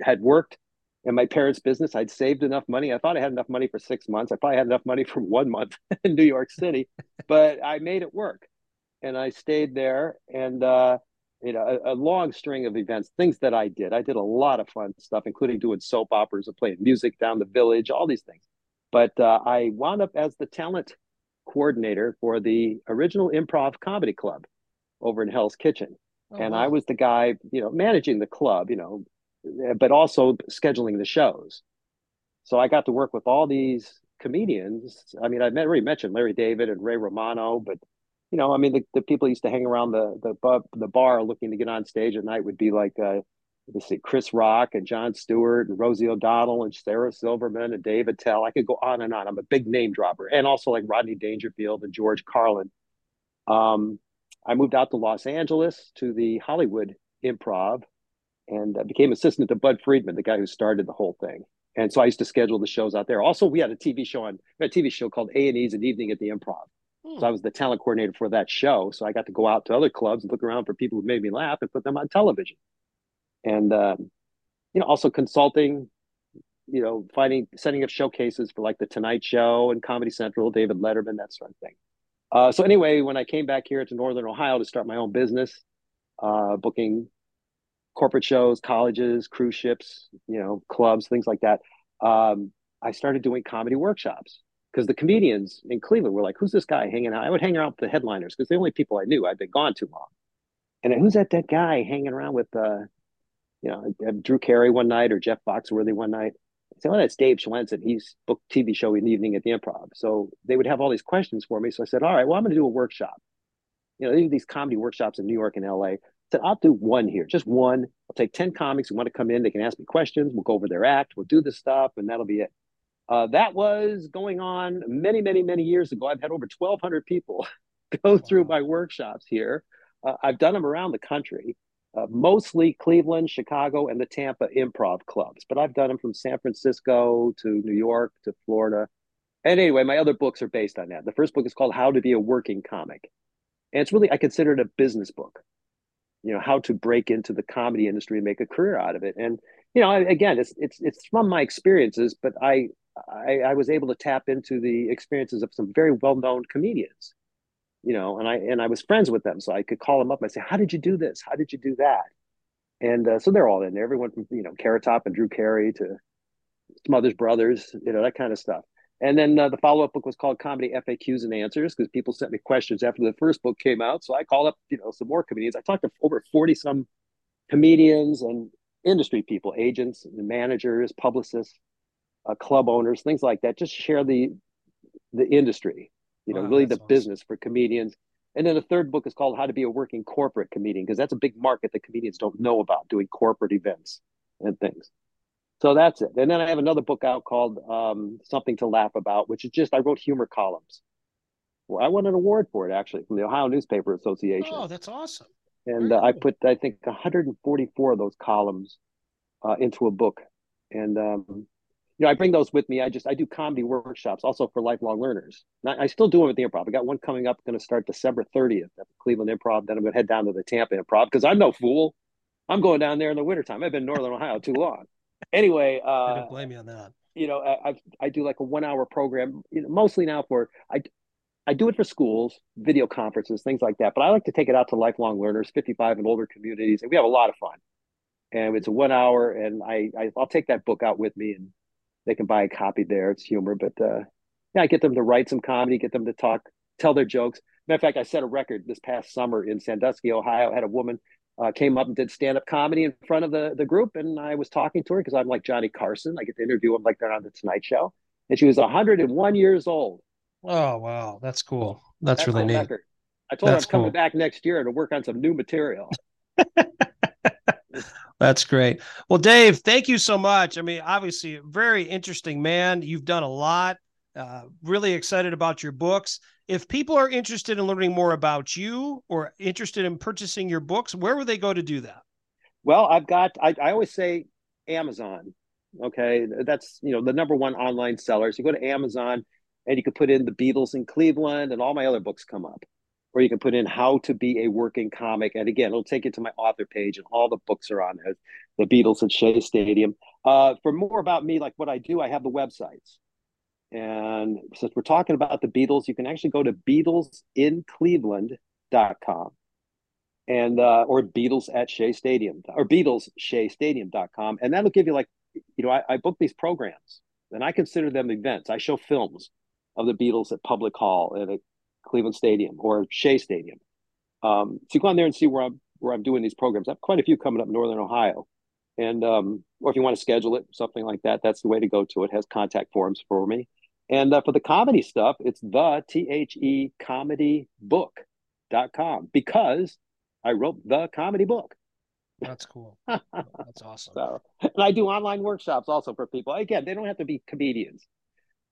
had worked in my parents' business. I'd saved enough money. I thought I had enough money for six months. I probably had enough money for one month in New York City, but I made it work. And I stayed there and, uh, you know, a, a, long string of events, things that I did. I did a lot of fun stuff, including doing soap operas and playing music down the village, all these things. But uh, I wound up as the talent coordinator for the original improv comedy club over in Hell's Kitchen. Oh, and wow. I was the guy, you know, managing the club, you know, but also scheduling the shows. So I got to work with all these comedians. I mean, I already mentioned Larry David and Ray Romano, but you know, I mean, the, the people used to hang around the the the bar looking to get on stage at night would be like, uh, let's see, Chris Rock and Jon Stewart and Rosie O'Donnell and Sarah Silverman and Dave Attell. I could go on and on. I'm a big name dropper, and also like Rodney Dangerfield and George Carlin. Um, I moved out to Los Angeles to the Hollywood Improv and uh, became assistant to Budd Friedman, the guy who started the whole thing. And so I used to schedule the shows out there. Also, we had a TV show on a TV show called A and E's an Evening at the Improv. Hmm. So I was the talent coordinator for that show. So I got to go out to other clubs and look around for people who made me laugh and put them on television. And um, you know, also consulting, you know, finding setting up showcases for like the Tonight Show and Comedy Central, David Letterman, that sort of thing. Uh, so anyway, when I came back here to Northern Ohio to start my own business, uh, booking corporate shows, colleges, cruise ships, you know, clubs, things like that, um, I started doing comedy workshops because the comedians in Cleveland were like, "Who's this guy hanging out?" I would hang around with the headliners because the only people I knew. I'd been gone too long, and who's that that guy hanging around with, uh, you know, Drew Carey one night or Jeff Foxworthy one night. I said, "Oh, that's Dave Schwensen. He's booked TV show in the evening at the Improv." So they would have all these questions for me. So I said, "All right, well, I'm going to do a workshop." You know, they do these comedy workshops in New York and LA. Said, I'll do one here, just one. I'll take 10 comics who want to come in. They can ask me questions. We'll go over their act. We'll do this stuff, and that'll be it. Uh, that was going on many, many, many years ago. I've had over 1,200 people go through my workshops here. Uh, I've done them around the country, uh, mostly Cleveland, Chicago, and the Tampa improv clubs, but I've done them from San Francisco to New York to Florida. And anyway, my other books are based on that. The first book is called How to Be a Working Comic. And it's really, I consider it a business book, you know, how to break into the comedy industry and make a career out of it. And you know, again, it's it's it's from my experiences, but I I, I was able to tap into the experiences of some very well known comedians, you know, and I and I was friends with them, so I could call them up and say, "How did you do this? How did you do that?" And uh, so they're all in there. Everyone from you know Carrot Top and Drew Carey to Smothers Brothers, you know that kind of stuff. And then uh, the follow up book was called Comedy FAQs and Answers because people sent me questions after the first book came out. So I called up you know some more comedians. I talked to over forty some comedians and industry people, agents, managers, publicists, uh, club owners, things like that. Just share the the industry, you know, Wow, really the awesome. business for comedians. And then the third book is called How to Be a Working Corporate Comedian because that's a big market that comedians don't know about doing corporate events and things. So that's it. And then I have another book out called um, Something to Laugh About, which is just I wrote humor columns. Well, I won an award for it actually from the Ohio Newspaper Association Oh, that's awesome. and uh, I put I think 144 of those columns uh, into a book, and um, you know I bring those with me. I just I do comedy workshops also for lifelong learners. And I, I still do them at the Improv. I got one coming up, going to start December 30th at the Cleveland Improv. Then I'm going to head down to the Tampa Improv because I'm no fool. I'm going down there in the wintertime. I've been in Northern Ohio too long. Anyway, I uh, don't blame you on that. you know, I, I I do like a one hour program, you know, mostly now for I I do it for schools, video conferences, things like that. But I like to take it out to lifelong learners, 55 and older communities, and we have a lot of fun. And it's a one hour, and I, I I'll take that book out with me, and they can buy a copy there. It's humor, but uh, yeah, I get them to write some comedy, get them to talk, tell their jokes. Matter of fact, I set a record this past summer in Sandusky, Ohio. I had a woman uh, came up and did stand up comedy in front of the the group, and I was talking to her because I'm like Johnny Carson. I get to interview them like they're on the Tonight Show, and she was 101 years old. Oh, wow. That's cool. That's, really neat. record. I told That's her I'm coming cool. back next year to work on some new material. That's great. Well, Dave, thank you so much. I mean, obviously, a very interesting man. You've done a lot. Uh, really excited about your books. If people are interested in learning more about you or interested in purchasing your books, where would they go to do that? Well, I've got. I, I always say Amazon. Okay, that's you know the number one online seller. So you go to Amazon and you can put in the Beatles in Cleveland, and all my other books come up. Or you can put in how to be a working comic, and again, it'll take you to my author page, and all the books are on there. The Beatles at Shea Stadium. Uh, for more about me, like what I do, I have the websites. And since we're talking about the Beatles, you can actually go to BeatlesInCleveland.com and uh, or Beatles at Shea Stadium or Beatles Shea Stadium.com. And that'll give you like, you know, I, I book these programs and I consider them events. I show films of the Beatles at Public Hall at Cleveland Stadium or Shea Stadium. Um, so you go on there and see where I'm where I'm doing these programs. I have quite a few coming up in Northern Ohio. And um, or if you want to schedule it, something like that, that's the way to go to it. it has contact forms for me. And uh, for the comedy stuff, it's the T H E comedy book.com because I wrote the comedy book. That's cool. That's awesome. So, and I do online workshops also for people. Again, they don't have to be comedians.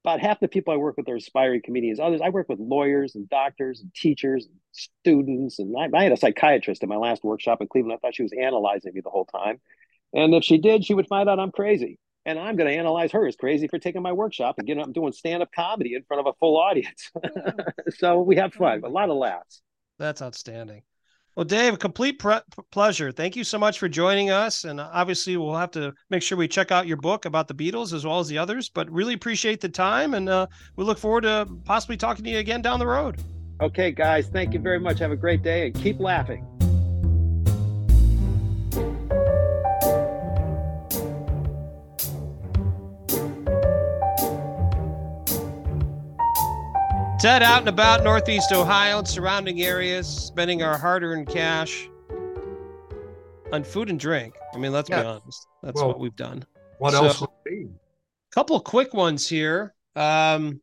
About half the people I work with are aspiring comedians. Others, I work with lawyers and doctors and teachers and students. And I, I had a psychiatrist in my last workshop in Cleveland. I thought she was analyzing me the whole time. And if she did, she would find out I'm crazy. And I'm going to analyze her as crazy for taking my workshop and getting up doing stand up comedy in front of a full audience. so we have fun, a lot of laughs. That's outstanding. Well, Dave, a complete pre- pleasure. Thank you so much for joining us. And obviously, we'll have to make sure we check out your book about the Beatles as well as the others. But really appreciate the time, and uh, we look forward to possibly talking to you again down the road. Okay, guys, thank you very much. Have a great day and keep laughing. Ted out and about Northeast Ohio and surrounding areas, spending our hard earned cash on food and drink. I mean, let's Yeah. be honest. That's Well, what we've done. What So- else would be? couple quick ones here. Um,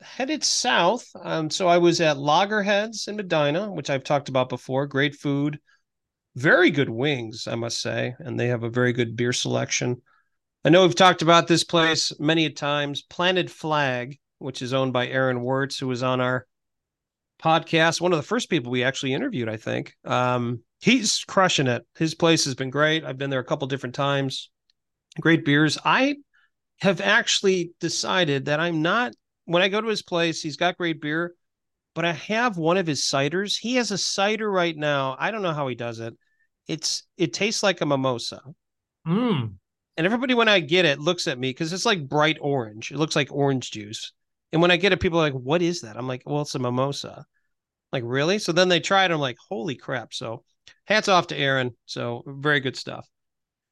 headed south. Um, so I was at Loggerheads in Medina, which I've talked about before. Great food, very good wings, I must say, and they have a very good beer selection. I know we've talked about this place many a times. Planted Flag, which is owned by Aaron Wertz, who was on our podcast. One of the first people we actually interviewed, I think. Um, he's crushing it. His place has been great. I've been there a couple different times. Great beers. I have actually decided that I'm not when I go to his place, he's got great beer, but I have one of his ciders. He has a cider right now. I don't know how he does it. It's it tastes like a mimosa. Mm. And everybody, when I get it, looks at me because it's like bright orange. It looks like orange juice. And when I get it, people are like, "What is that?" I'm like, "Well, it's a mimosa." Like, really? So then they try it. I'm like, "Holy crap!" So, hats off to Aaron. So very good stuff.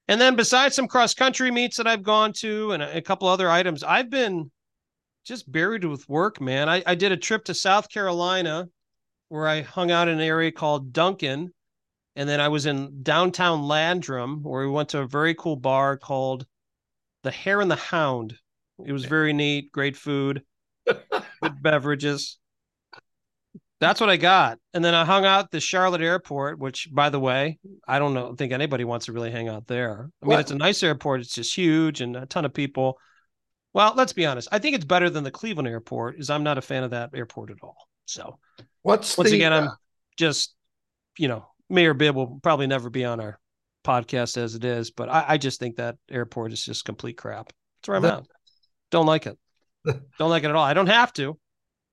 And then besides some cross country meets that I've gone to and a, a couple other items, I've been just buried with work, man. I, I did a trip to South Carolina where I hung out in an area called Duncan. And then I was in downtown Landrum where we went to a very cool bar called The Hare and the Hound. It was very neat, great food, good beverages. That's what I got. And then I hung out at the Charlotte airport, which by the way, I don't know think anybody wants to really hang out there. I mean, What? it's a nice airport, it's just huge and a ton of people. Well, let's be honest. I think it's better than the Cleveland airport, is I'm not a fan of that airport at all. So What's once the again, I'm uh, just, you know, Mayor Bibb will probably never be on our podcast as it is, but I, I just think that airport is just complete crap. That's where I'm The- at. Don't like it. Don't like it at all. I don't have to.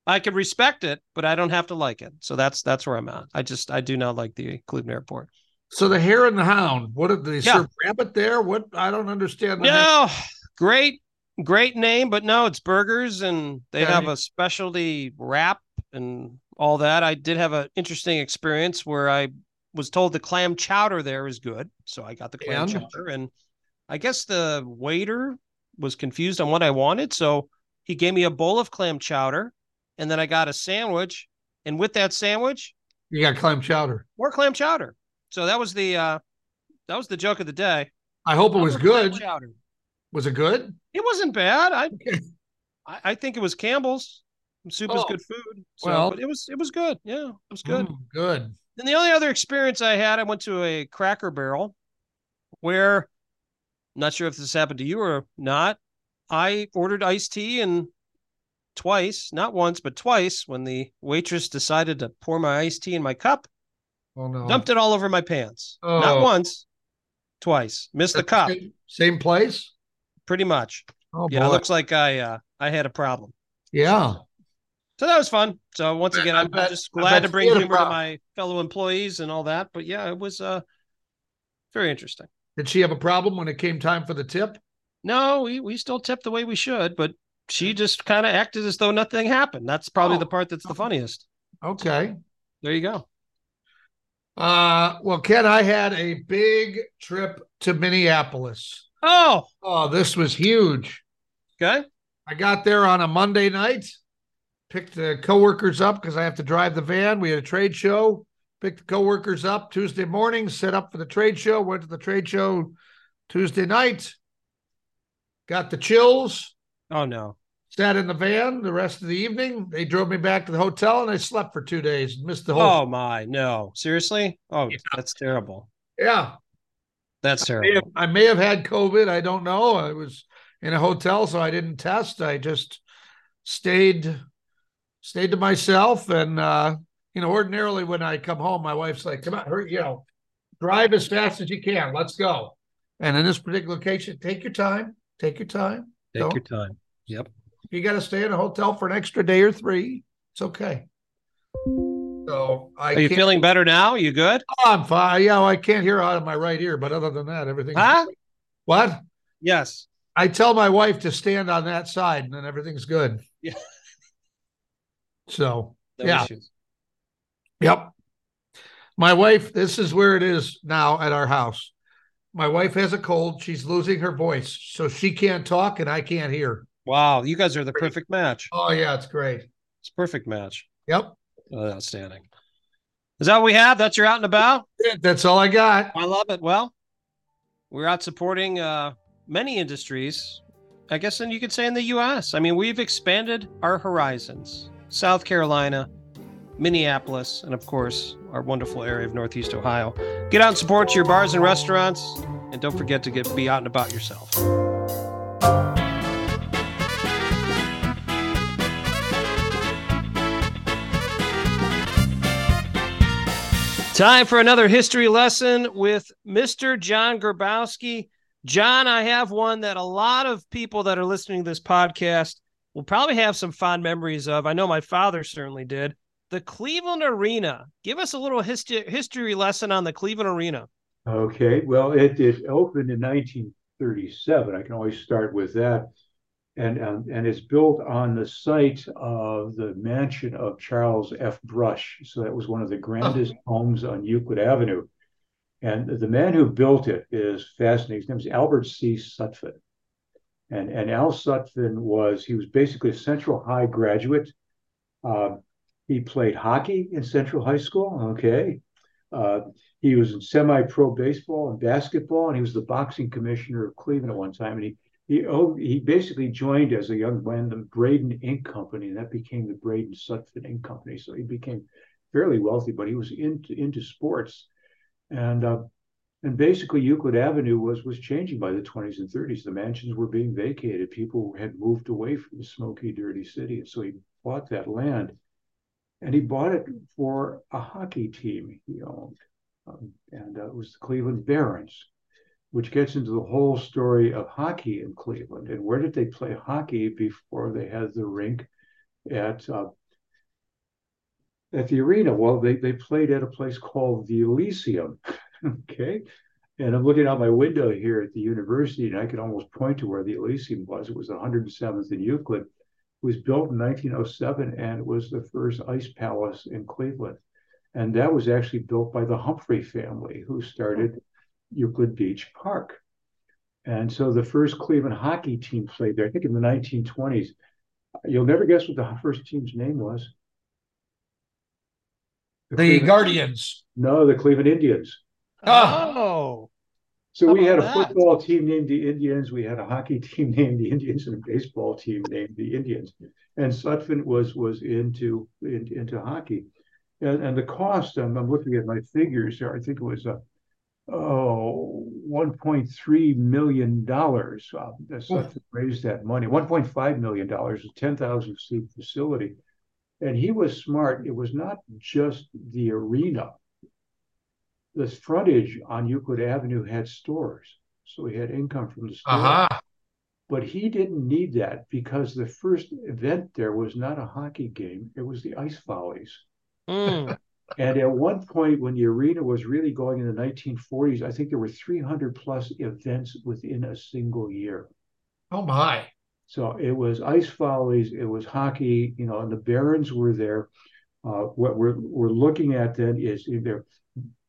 I could respect it, but I don't have to like it. So that's that's where I'm at. I just I do not like the Cleveland airport. so the hare and the hound? What did they Yeah. serve rabbit there? What I don't understand. name. No, great, great name, but no, it's burgers and they Okay. have a specialty wrap and all that. I did have an interesting experience where I was told the clam chowder there is good. So I got the clam And? chowder and I guess the waiter was confused on what I wanted. So he gave me a bowl of clam chowder and then I got a sandwich. And with that sandwich, You got clam chowder. more clam chowder. So that was the uh that was the joke of the day. I hope it was good. Chowder. Was it good? It wasn't bad. I Okay. I, I think it was Campbell's. Soup is Oh, good food. So, well. it was it was good. Yeah, it was good. Mm, good. And the only other experience I had, I went to a Cracker Barrel, where I'm not sure if this happened to you or not. I ordered iced tea and twice, not once, but twice, when the waitress decided to pour my iced tea in my cup, Oh no. dumped it all over my pants. Not Oh. once, twice. Missed the cup, Same, same place. pretty much. Oh Yeah, it looks like I uh I had a problem. yeah. So that was fun. So once again, I'm bet- just glad to bring you humor to my fellow employees and all that. But yeah, it was uh very interesting. Did she have a problem when it came time for the tip? No, we we still tipped the way we should, but she just kind of acted as though nothing happened. That's probably Oh. the part that's the funniest. Okay. There you go. Uh, well, Ken, I had a big trip to Minneapolis. Oh, Oh, this was huge. okay. I got there on a Monday night, picked the coworkers up because I have to drive the van. We had a trade show, picked the coworkers up Tuesday morning, set up for the trade show, went to the trade show Tuesday night, got the chills, Oh no. sat in the van the rest of the evening. They drove me back to the hotel and I slept for two days, missed the whole. Oh my, no. Seriously? Oh, that's terrible. Yeah. That's may have- terrible. I may have had COVID. I don't know. I was in a hotel, so I didn't test. I just stayed stayed to myself. And uh, you know, ordinarily when I come home, my wife's like, "Come on, hurry, you know, drive as fast as you can. Let's go." And in this particular case, take your time. Take your time. Take Don't- your time. Yep. If you got to stay in a hotel for an extra day or three, it's okay. So I Are you feeling better now? You good? Oh, I'm fine. Yeah, well, I can't hear out of my right ear, but other than that, everything. Huh? What? Yes. I tell my wife to stand on that side, and then everything's good. Yeah. So, No Yeah. issues. yep. My wife, this is where it is now at our house. My wife has a cold. She's losing her voice, so she can't talk and I can't hear. Wow, you guys are the perfect match. Oh, yeah, it's great. It's a perfect match. Yep. Oh, outstanding. Is that what we have? That's your out and about? That's all I got. I love it. Well, we're out supporting uh, many industries, I guess, and you could say in the U.S. I mean, we've expanded our horizons. South Carolina, Minneapolis, and of course, our wonderful area of Northeast Ohio. Get out and support your bars and restaurants, and don't forget to get be out and about yourself. Time for another history lesson with Mr. John Grabowski. John, I have one that a lot of people that are listening to this podcast will probably have some fond memories of. I know my father certainly did. The Cleveland Arena. Give us a little history history lesson on the Cleveland Arena. Okay, well, it, it opened in 1937. I can always start with that. And, and, and it's built on the site of the mansion of Charles F. Brush. So that was one of the grandest oh. homes on Euclid Avenue. And the man who built it is fascinating. His name is Albert C. Sutphin. And, and Al Sutphin was, he was basically a Central High graduate. Uh, he played hockey in Central High School. Okay. Uh, he was in semi-pro baseball and basketball, and he was the boxing commissioner of Cleveland at one time. And he he oh, he basically joined as a young man the Braden Ink Company, and that became the Braden Sutphin Ink Company. So he became fairly wealthy, but he was into into sports, and uh, and basically Euclid Avenue was was changing by the 20s and 30s. The mansions were being vacated. People had moved away from the smoky, dirty city, and so he bought that land, and he bought it for a hockey team he owned um, and uh, it was the Cleveland Barons, which gets into the whole story of hockey in Cleveland. And where did they play hockey before they had the rink at uh, at the arena? Well, they they played at a place called the Elysium. okay. And I'm looking out my window here at the university, and I can almost point to where the Elysium was. It was 107th and Euclid. It was built in 1907, and it was the first ice palace in Cleveland. And that was actually built by the Humphrey family who started Euclid Beach Park. And so the first Cleveland hockey team played there, I think in the 1920s. You'll never guess what the first team's name was. The, the Guardians. No, the Cleveland Indians. Ah. Oh. So we had a that? football team named the Indians, we had a hockey team named the Indians, and a baseball team named the Indians. And Sutphin was was into in, into hockey. And, and the cost, I'm, I'm looking at my figures here, I think it was a, oh, $1.3 million. Uh, that's oh. raised that money. $1.5 million, a 10,000 seat facility. And he was smart. It was not just the arena. The frontage on Euclid Avenue had stores. So he had income from the store. Uh-huh. But he didn't need that because the first event there was not a hockey game, it was the ice follies. Mm. and at one point, when the arena was really going in the 1940s, I think there were 300 plus events within a single year. Oh my! So it was ice follies, it was hockey, you know, and the Barons were there. Uh, what we're we're looking at then is there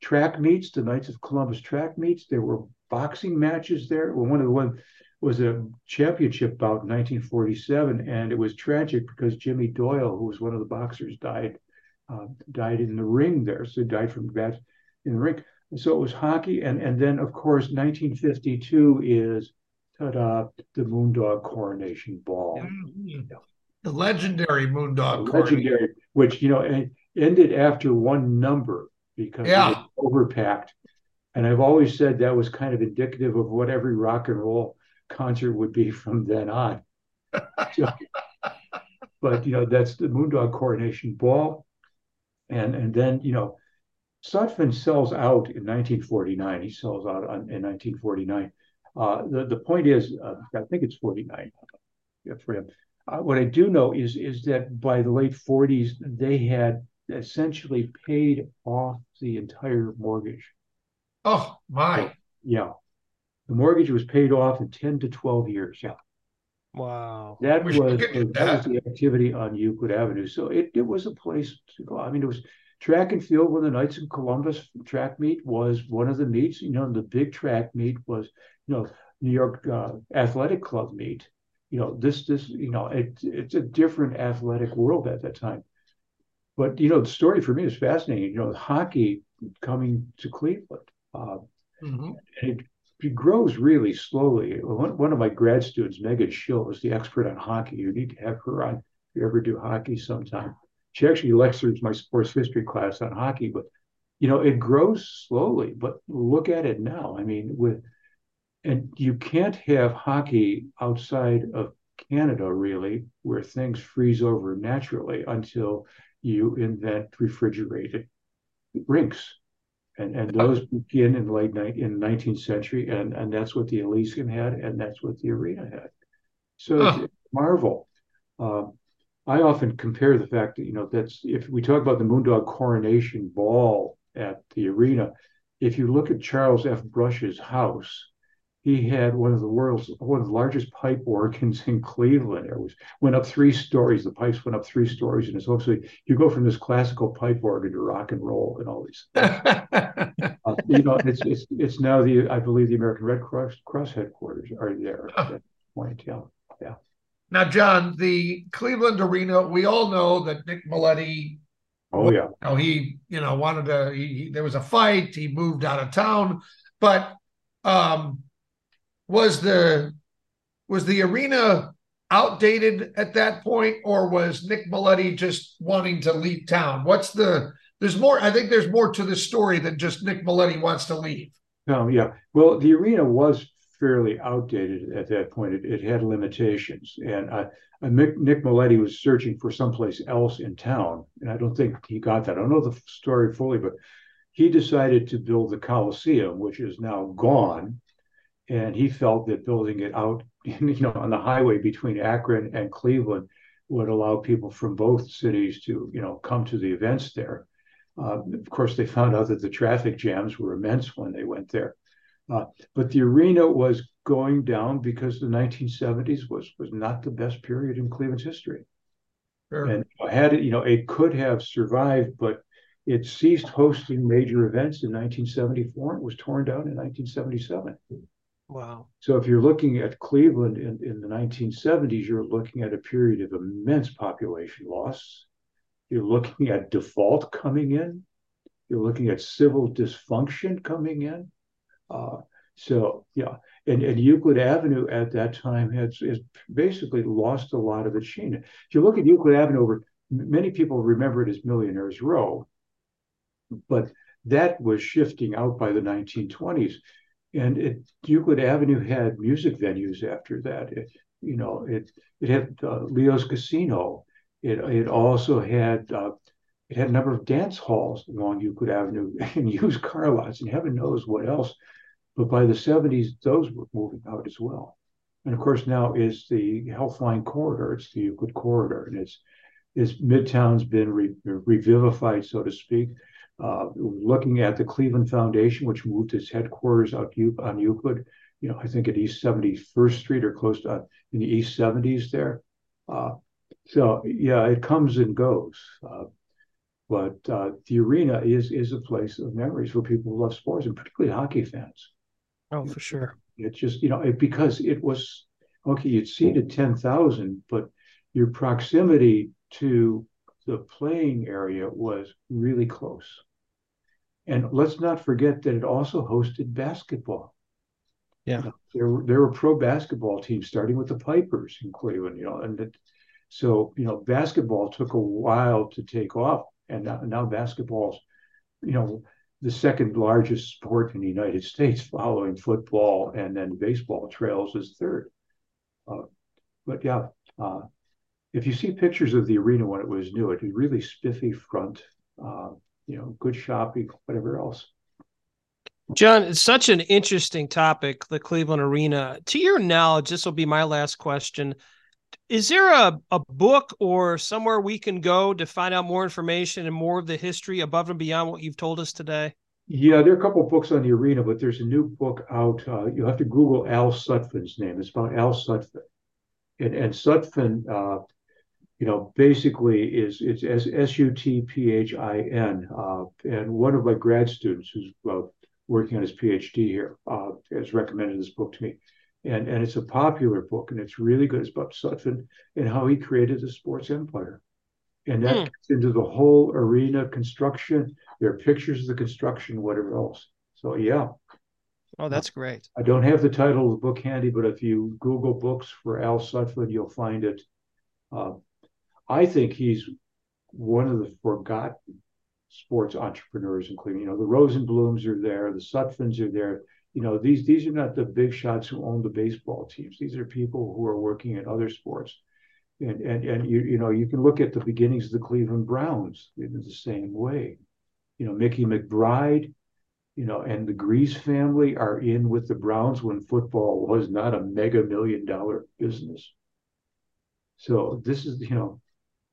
track meets, the Knights of Columbus track meets. There were boxing matches there. Well, one of the one was a championship bout in 1947, and it was tragic because Jimmy Doyle, who was one of the boxers, died uh, died in the ring there. So he died from bats in the ring. And so it was hockey. And, and then, of course, 1952 is ta-da, the Moondog Coronation Ball. The legendary Moondog the Legendary, which, you know, ended after one number because yeah. overpacked. And I've always said that was kind of indicative of what every rock and roll concert would be from then on. so, but you know, that's the Moondog Coronation Ball. And and then you know, Sutphin sells out in 1949. He sells out on, in 1949. Uh, the the point is, uh, I think it's 49 for him. Uh, what I do know is is that by the late 40s, they had essentially paid off the entire mortgage. Oh my! So, yeah, the mortgage was paid off in 10 to 12 years. Yeah. Wow. That was, that. that was the activity on Euclid Avenue. So it, it was a place to go. I mean, it was track and field when the Knights of Columbus track meet was one of the meets. You know, the big track meet was, you know, New York uh, Athletic Club meet. You know, this, this, you know, it, it's a different athletic world at that time. But, you know, the story for me is fascinating. You know, hockey coming to Cleveland. Uh, mm-hmm. it it grows really slowly. One, one of my grad students, Megan Schill, is the expert on hockey. You need to have her on if you ever do hockey sometime. She actually lectures my sports history class on hockey, but you know, it grows slowly. But look at it now. I mean, with and you can't have hockey outside of Canada, really, where things freeze over naturally until you invent refrigerated rinks and and those begin in the late night in 19th century, and and that's what the Elysium had, and that's what the arena had. So it's, it's marvel. Um, I often compare the fact that you know that's if we talk about the Moondog Coronation Ball at the arena, if you look at Charles F. Brush's house, he had one of the world's one of the largest pipe organs in Cleveland. It was went up three stories. The pipes went up three stories, and it's also you go from this classical pipe organ to rock and roll and all these. uh, you know, it's it's it's now the I believe the American Red Cross Cross headquarters are there at that point. Yeah, yeah. Now, John, the Cleveland Arena, we all know that Nick Mileti. Oh yeah. You know, he you know wanted to. He, he, there was a fight. He moved out of town, but um was the was the arena outdated at that point, or was Nick Mileti just wanting to leave town? What's the there's more. I think there's more to the story than just Nick Mileti wants to leave. Oh yeah. Well, the arena was fairly outdated at that point. It, it had limitations, and uh, Nick, Nick Mileti was searching for someplace else in town, and I don't think he got that. I don't know the story fully, but he decided to build the Coliseum, which is now gone, and he felt that building it out, you know, on the highway between Akron and Cleveland would allow people from both cities to, you know, come to the events there. Uh, of course, they found out that the traffic jams were immense when they went there. Uh, but the arena was going down because the 1970s was was not the best period in Cleveland's history. Sure. And had it, you know, it could have survived, but it ceased hosting major events in 1974. and was torn down in 1977. Wow. So if you're looking at Cleveland in, in the 1970s, you're looking at a period of immense population loss. You're looking at default coming in. You're looking at civil dysfunction coming in. Uh, so yeah, and, and Euclid Avenue at that time has, has basically lost a lot of its sheen. If you look at Euclid Avenue over, many people remember it as Millionaires Row, but that was shifting out by the 1920s. And it, Euclid Avenue had music venues after that. It, you know, it it had uh, Leo's Casino. It it also had uh, it had a number of dance halls along Euclid Avenue and used car lots and heaven knows what else. But by the 70s, those were moving out as well. And of course, now is the Healthline corridor. It's the Euclid corridor, and it's it's Midtown's been re- revivified, so to speak. Uh, looking at the Cleveland Foundation, which moved its headquarters out on Euclid, you know, I think at East 71st Street or close to in the East 70s there. Uh, so yeah, it comes and goes. Uh, but uh, the arena is is a place of memories for people who love sports and particularly hockey fans. Oh, for sure. It's just you know it, because it was okay. You'd seated ten thousand, but your proximity to the playing area was really close. And let's not forget that it also hosted basketball. Yeah. There were there were pro basketball teams starting with the Pipers in Cleveland, you know, and it, so you know basketball took a while to take off, and now, now basketball's, you know, the second largest sport in the United States, following football and then baseball trails as third. Uh, but yeah, uh, if you see pictures of the arena when it was new, it was really spiffy front. Uh, you know, good shopping, whatever else. John, it's such an interesting topic, the Cleveland Arena. To your knowledge, this will be my last question. Is there a, a book or somewhere we can go to find out more information and more of the history above and beyond what you've told us today? Yeah, there are a couple of books on the arena, but there's a new book out. Uh, you have to Google Al Sutphin's name. It's about Al Sutphin. And, and Sutphin uh, you know, basically is it's S S U T P H I N, uh, and one of my grad students who's uh, working on his PhD here uh, has recommended this book to me, and and it's a popular book and it's really good. It's about Sutphin and how he created the sports empire, and that mm. gets into the whole arena construction. There are pictures of the construction, whatever else. So yeah. Oh, that's great. I don't have the title of the book handy, but if you Google books for Al Sutphin, you'll find it. Uh, I think he's one of the forgotten sports entrepreneurs in Cleveland. You know, the Rosenblums are there, the Sutphins are there. You know, these these are not the big shots who own the baseball teams. These are people who are working in other sports. And and and you you know you can look at the beginnings of the Cleveland Browns in the same way. You know, Mickey McBride, you know, and the Gries family are in with the Browns when football was not a mega million dollar business. So this is, you know,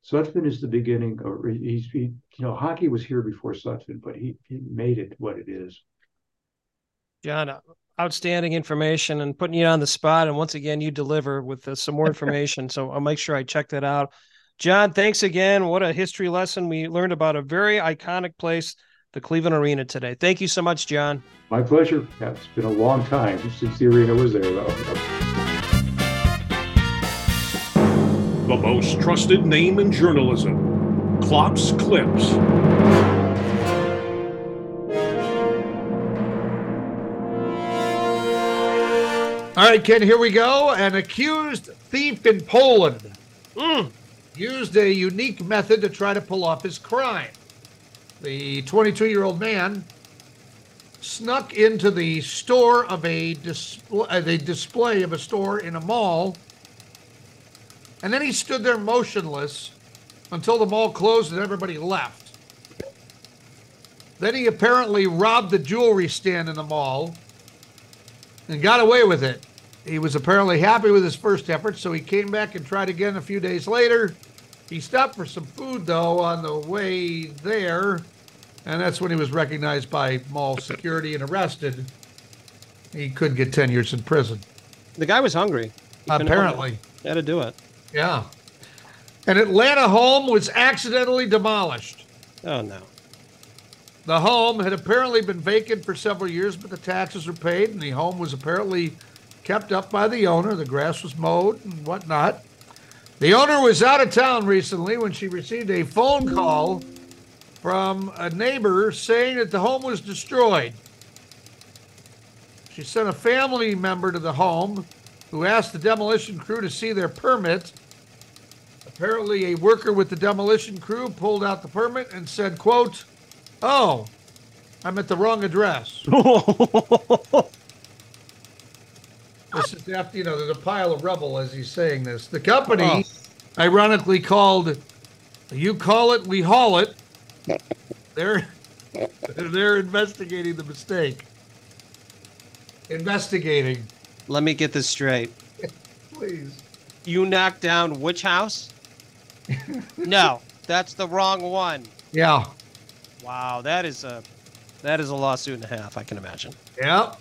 Sutphin is the beginning, or he's, he, you know, hockey was here before Sutphin, but he, he made it what it is. John, outstanding information and putting you on the spot. And once again, you deliver with uh, some more information. so I'll make sure I check that out. John, thanks again. What a history lesson. We learned about a very iconic place, the Cleveland Arena today. Thank you so much, John. My pleasure. Yeah, it's been a long time since the arena was there, though. The most trusted name in journalism, Klopp's Klips. All right, Ken, here we go. An accused thief in Poland Mm. used a unique method to try to pull off his crime. The 22 year old man snuck into the store of a display, uh, the display of a store in a mall, and then he stood there motionless until the mall closed and everybody left. Then he apparently robbed the jewelry stand in the mall and got away with it. He was apparently happy with his first effort, so he came back and tried again a few days later. He stopped for some food, though, on the way there, and that's when he was recognized by mall security and arrested. He could get 10 years in prison. The guy was hungry. He couldn't help it. Apparently. He had to do it. Yeah. An Atlanta home was accidentally demolished. Oh, no. The home had apparently been vacant for several years, but the taxes were paid, and the home was apparently kept up by the owner. The grass was mowed and whatnot. The owner was out of town recently when she received a phone call from a neighbor saying that the home was destroyed. She sent a family member to the home who asked the demolition crew to see their permit. Apparently, a worker with the demolition crew pulled out the permit and said, quote, Oh, I'm at the wrong address. this is after, you know, there's a pile of rubble as he's saying this. The company, oh. ironically called, you call it, we haul it. They're, they're investigating the mistake. Investigating. Let me get this straight. Please. You knocked down which house? no, that's the wrong one. Yeah. Wow, that is a that is a lawsuit and a half, I can imagine. Yeah.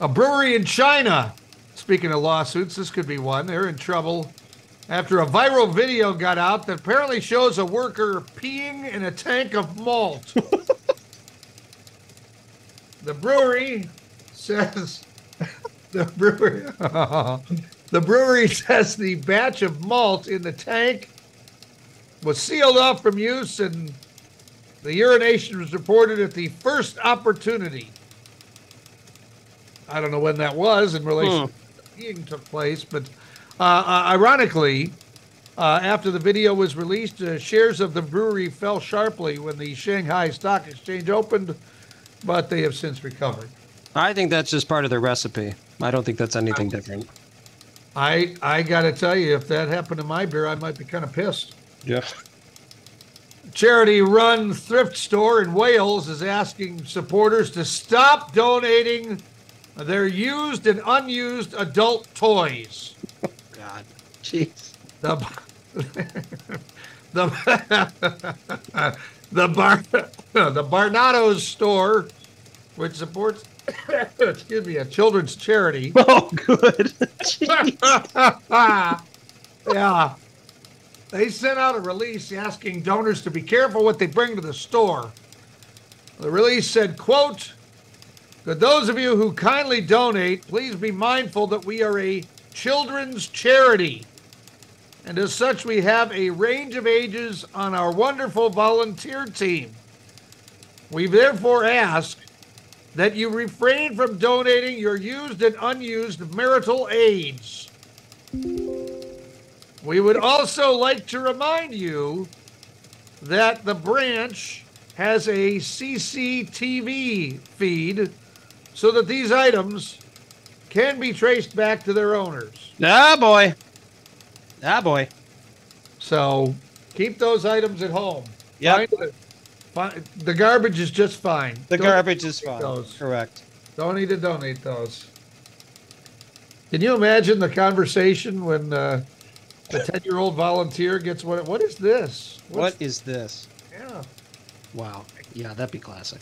A brewery in China. Speaking of lawsuits, this could be one. They're in trouble after a viral video got out that apparently shows a worker peeing in a tank of malt. the brewery says the brewery the brewery says the batch of malt in the tank was sealed off from use and the urination was reported at the first opportunity. I don't know when that was in relation to the peeing took place, but uh, uh, ironically, uh, after the video was released, uh, shares of the brewery fell sharply when the Shanghai Stock Exchange opened, but they have since recovered. I think that's just part of the recipe. I don't think that's anything different. I I got to tell you, if that happened to my beer, I might be kind of pissed. Yeah. charity run thrift store in Wales is asking supporters to stop donating their used and unused adult toys. God. Jeez. The the the bar the Barnardo's store, which supports excuse me, a children's charity. Oh, good. yeah. They sent out a release asking donors to be careful what they bring to the store. The release said, quote, to those of you who kindly donate, please be mindful that we are a children's charity. And as such, we have a range of ages on our wonderful volunteer team. We therefore ask that you refrain from donating your used and unused marital aids. We would also like to remind you that the branch has a CCTV feed so that these items can be traced back to their owners. Ah, boy. Ah, boy. So keep those items at home. Yep. Find it- find- the garbage is just fine. The Don't garbage is fine. Those. Correct. Don't need to donate those. Can you imagine the conversation when uh, the 10 year old volunteer gets what? What is this? What is this? Yeah. Wow. Yeah, that'd be classic.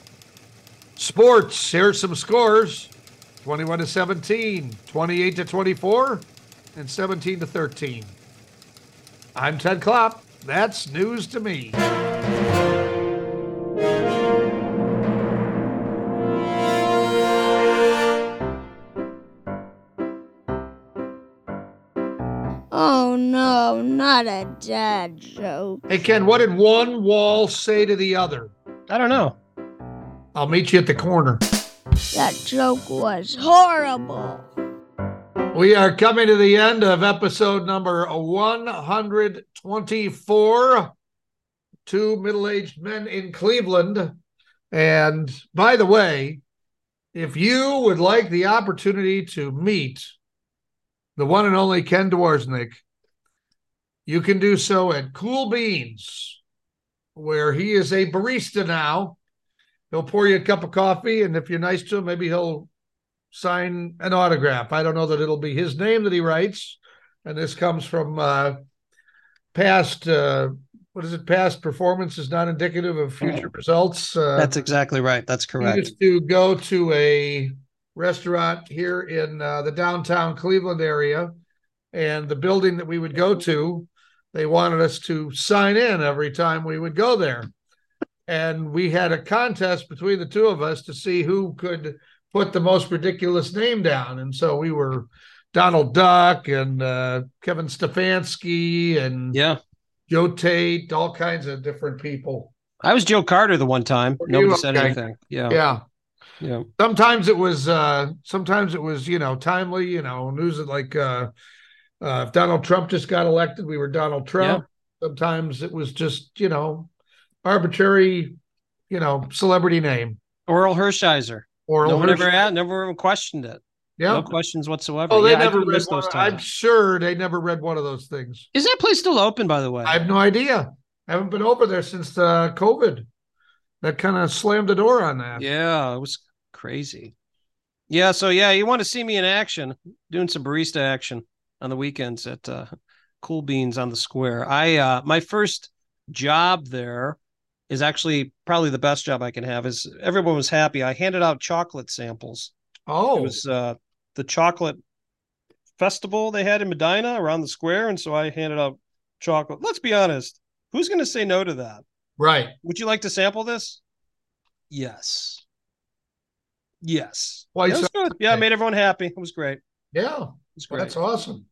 Sports. Here's some scores. 21 to 17, 28 to 24, and 17 to 13. I'm Ted Klopp. That's news to me. Not a dad joke. Hey, Ken, what did one wall say to the other? I don't know. I'll meet you at the corner. That joke was horrible. We are coming to the end of episode number 124 Two Middle Aged Men in Cleveland. And by the way, if you would like the opportunity to meet the one and only Ken Dworsnik, you can do so at Cool Beans, where he is a barista now. He'll pour you a cup of coffee, and if you're nice to him, maybe he'll sign an autograph. I don't know that it'll be his name that he writes, and this comes from uh, past. Uh, what is it? Past performance is not indicative of future results. Uh, That's exactly right. That's he correct. used to go to a restaurant here in uh, the downtown Cleveland area, and the building that we would go to, they wanted us to sign in every time we would go there. And we had a contest between the two of us to see who could put the most ridiculous name down. And so we were Donald Duck and uh, Kevin Stefanski and Yeah. Joe Tate, all kinds of different people. I was Joe Carter the one time. Were Nobody said Okay. anything. Yeah. Yeah. Yeah. sometimes it was uh sometimes it was you know timely you know news that like uh uh if donald trump just got elected we were donald trump sometimes it was just you know arbitrary you know celebrity name Orel Hershiser. Orel no one ever Hershiser. had, never even questioned it. yeah No questions whatsoever. oh they yeah, never read one, i'm sure they never read one of those things Is that place still open, by the way? i have no idea i haven't been over there since uh covid that kind of slammed the door on that Yeah, it was crazy. Yeah, so yeah, you want to see me in action, doing some barista action on the weekends at uh, Cool Beans on the Square. I uh, my first job there is actually probably the best job I can have. Is everyone was happy. I handed out chocolate samples. oh It was uh, the chocolate festival they had in Medina around the square, and so I handed out chocolate. Let's be honest, who's going to say no to that? right Would you like to sample this? Yes. Yes. Why Yeah, it was so-. Yeah, it made everyone happy. It was great. It yeah Well, great. that's awesome.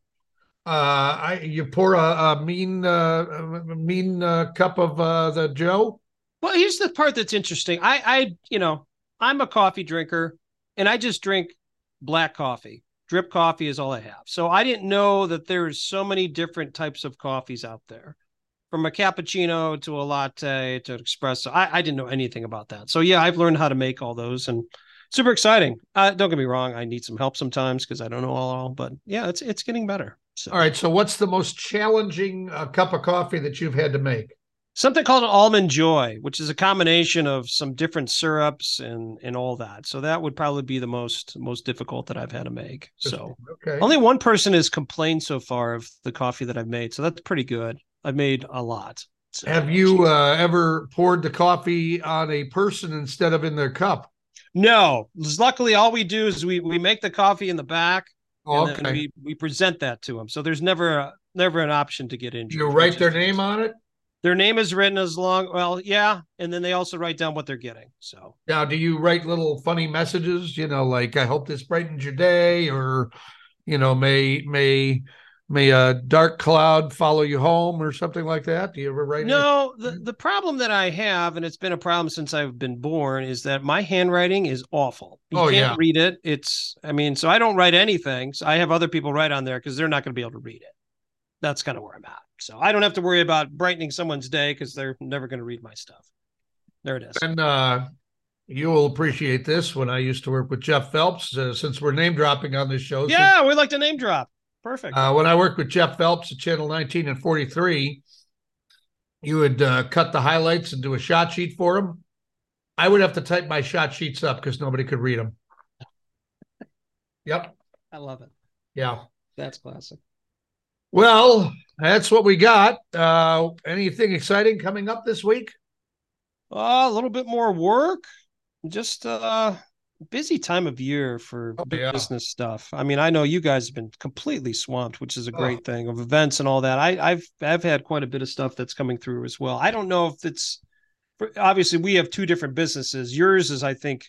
Uh, I you pour a, a mean uh, mean uh, cup of the Joe. Well, here's the part that's interesting. I, I, you know, I'm a coffee drinker, and I just drink black coffee. Drip coffee is all I have. So I didn't know that there's so many different types of coffees out there, from a cappuccino to a latte to an espresso. I, I didn't know anything about that. So yeah, I've learned how to make all those, and super exciting. Uh, don't get me wrong, I need some help sometimes because I don't know all, all. But yeah, it's it's getting better. So. All right. So, what's the most challenging uh, cup of coffee that you've had to make? something called an almond joy which is a combination of some different syrups and and all that so that would probably be the most most difficult that i've had to make so Okay. only one person has complained so far of the coffee that i've made so that's pretty good i've made a lot So- Have you uh, ever poured the coffee on a person instead of in their cup? no luckily all we do is we we make the coffee in the back Oh, and then okay. we we present that to them so there's never a, never an option to get injured You write is their nice. name on it. their name is written as long well yeah and then they also write down what they're getting so Now, do you write little funny messages? You know, like "I hope this brightens your day," or you know, "May may may a dark cloud follow you home," or something like that. Do you ever write? any- No, the, the problem that I have, and it's been a problem since I've been born, is that my handwriting is awful. You Oh, can't yeah. read it. It's, I mean, so I don't write anything. So I have other people write on there because they're not going to be able to read it. That's kind of where I'm at. So I don't have to worry about brightening someone's day because they're never going to read my stuff. There it is. And uh, you will appreciate this. When I used to work with Jeff Phelps, uh, since we're name dropping on this show, Yeah, we like to name drop. Perfect. Uh, when I worked with Jeff Phelps at Channel 19 and 43, you would uh, cut the highlights and do a shot sheet for him. I would have to type my shot sheets up because nobody could read them. Yep. I love it. Yeah. That's classic. Well, that's what we got. Uh, anything exciting coming up this week? Uh, a little bit more work. Just uh busy time of year for Oh, yeah. business stuff. I mean, I know you guys have been completely swamped, which is a Oh. great thing of events and all that. I, I've I've had quite a bit of stuff that's coming through as well. I don't know if it's obviously we have two different businesses. Yours is, I think,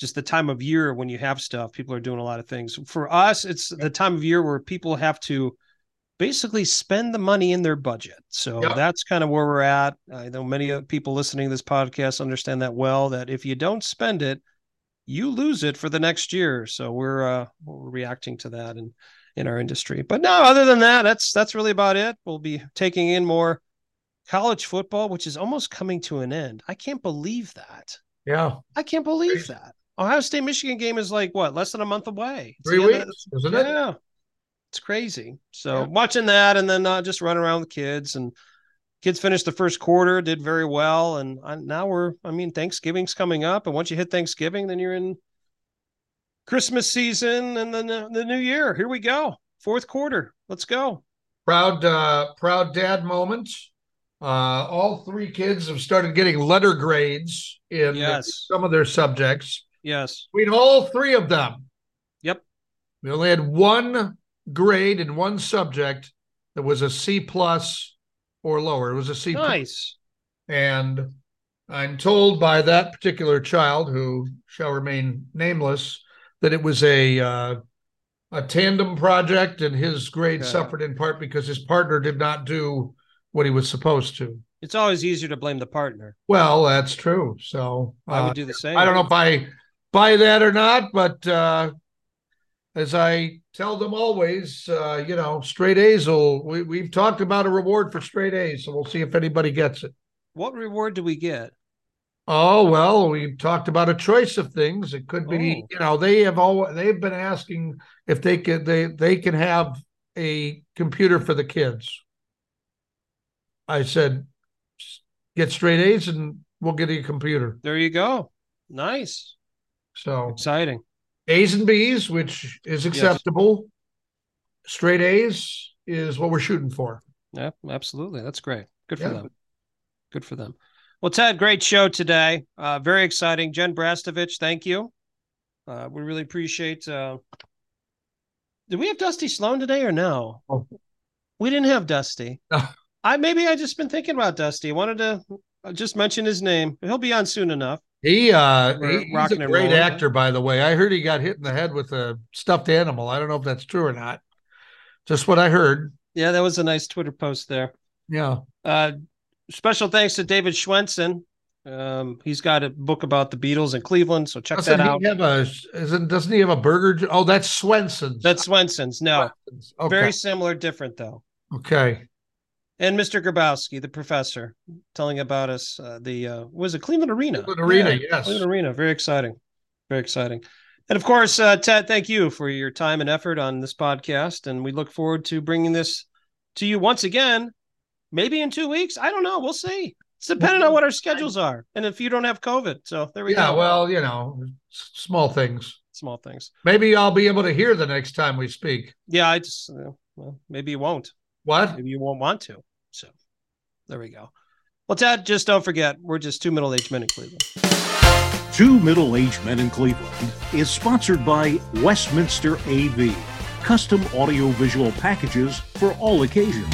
just the time of year when you have stuff. People are doing a lot of things. For us, it's the time of year where people have to basically spend the money in their budget. So that's kind of where we're at. I know many of people listening to this podcast understand that well. That if you don't spend it, you lose it for the next year. So we're uh, we're reacting to that in in our industry. But no, other than that, that's that's really about it. We'll be taking in more college football, which is almost coming to an end. I can't believe that. Yeah. I can't believe that. Ohio State Michigan game is like what less than a month away. It's Three end of- weeks, isn't it? Yeah, it's crazy. So watching that and then uh, just running around with kids and kids finished the first quarter, did very well, and I, now we're. I mean, Thanksgiving's coming up, and once you hit Thanksgiving, then you're in Christmas season and then the, the new year. Here we go, fourth quarter. Let's go. Proud, uh, proud dad moment. Uh, all three kids have started getting letter grades in Yes. some of their subjects. Yes. Between all three of them, Yep. we only had one grade in one subject that was a C plus or lower. It was a C. Nice. And I'm told by that particular child, who shall remain nameless, that it was a uh, a tandem project, and his grade Okay. suffered in part because his partner did not do what he was supposed to. It's always easier to blame the partner. Well, that's true. So I uh, would do the same. I don't know if I buy that or not, but uh, as I tell them always, uh, you know, straight A's will. We, we've talked about a reward for straight A's, so we'll see if anybody gets it. What reward do we get? Oh well, we talked about a choice of things. It could be, Oh. you know, they have all they've been asking if they could they they can have a computer for the kids. I said, get straight A's and we'll get you a computer. There you go. Nice. So Exciting. A's and B's, which is acceptable. Straight A's is what we're shooting for. Yeah, absolutely. That's great. Good for Yeah. them. Good for them. Well, Ted, great show today. Uh, very exciting. Jen Brastovich, thank you. Uh, we really appreciate. Uh, did we have Dusty Sloan today or no? Oh. We didn't have Dusty. I maybe I just been thinking about Dusty. I wanted to just mention his name. He'll be on soon enough. He uh We're he- he's a great actor, by the way. I heard he got hit in the head with a stuffed animal. I don't know if that's true or not. Just what I heard. Yeah, that was a nice Twitter post there. Yeah. Uh, special thanks to David Schwensen. Um, he's got a book about the Beatles in Cleveland, so check Doesn't that he out. have a isn't doesn't he have a burger? Oh, that's Swenson's. That's Swenson's. No, Okay. very similar, different though. okay. And Mr. Grabowski, the professor, telling about us uh, the uh, was it Cleveland Arena? Cleveland Arena, yes. Cleveland Arena. Very exciting, very exciting. And of course, uh, Ted, thank you for your time and effort on this podcast, and we look forward to bringing this to you once again, maybe in two weeks. I don't know. We'll see. It's depending on what our schedules are, and if you don't have COVID. So there we Yeah, go. Yeah, well, you know, small things. small things. Maybe I'll be able to hear the next time we speak. Yeah, I just uh, well, maybe you won't. What? Maybe you won't want to. There we go. Well, Ted, just don't forget, we're just two middle-aged men in Cleveland. Two Middle Aged Men in Cleveland is sponsored by Westminster AV, custom audiovisual packages for all occasions.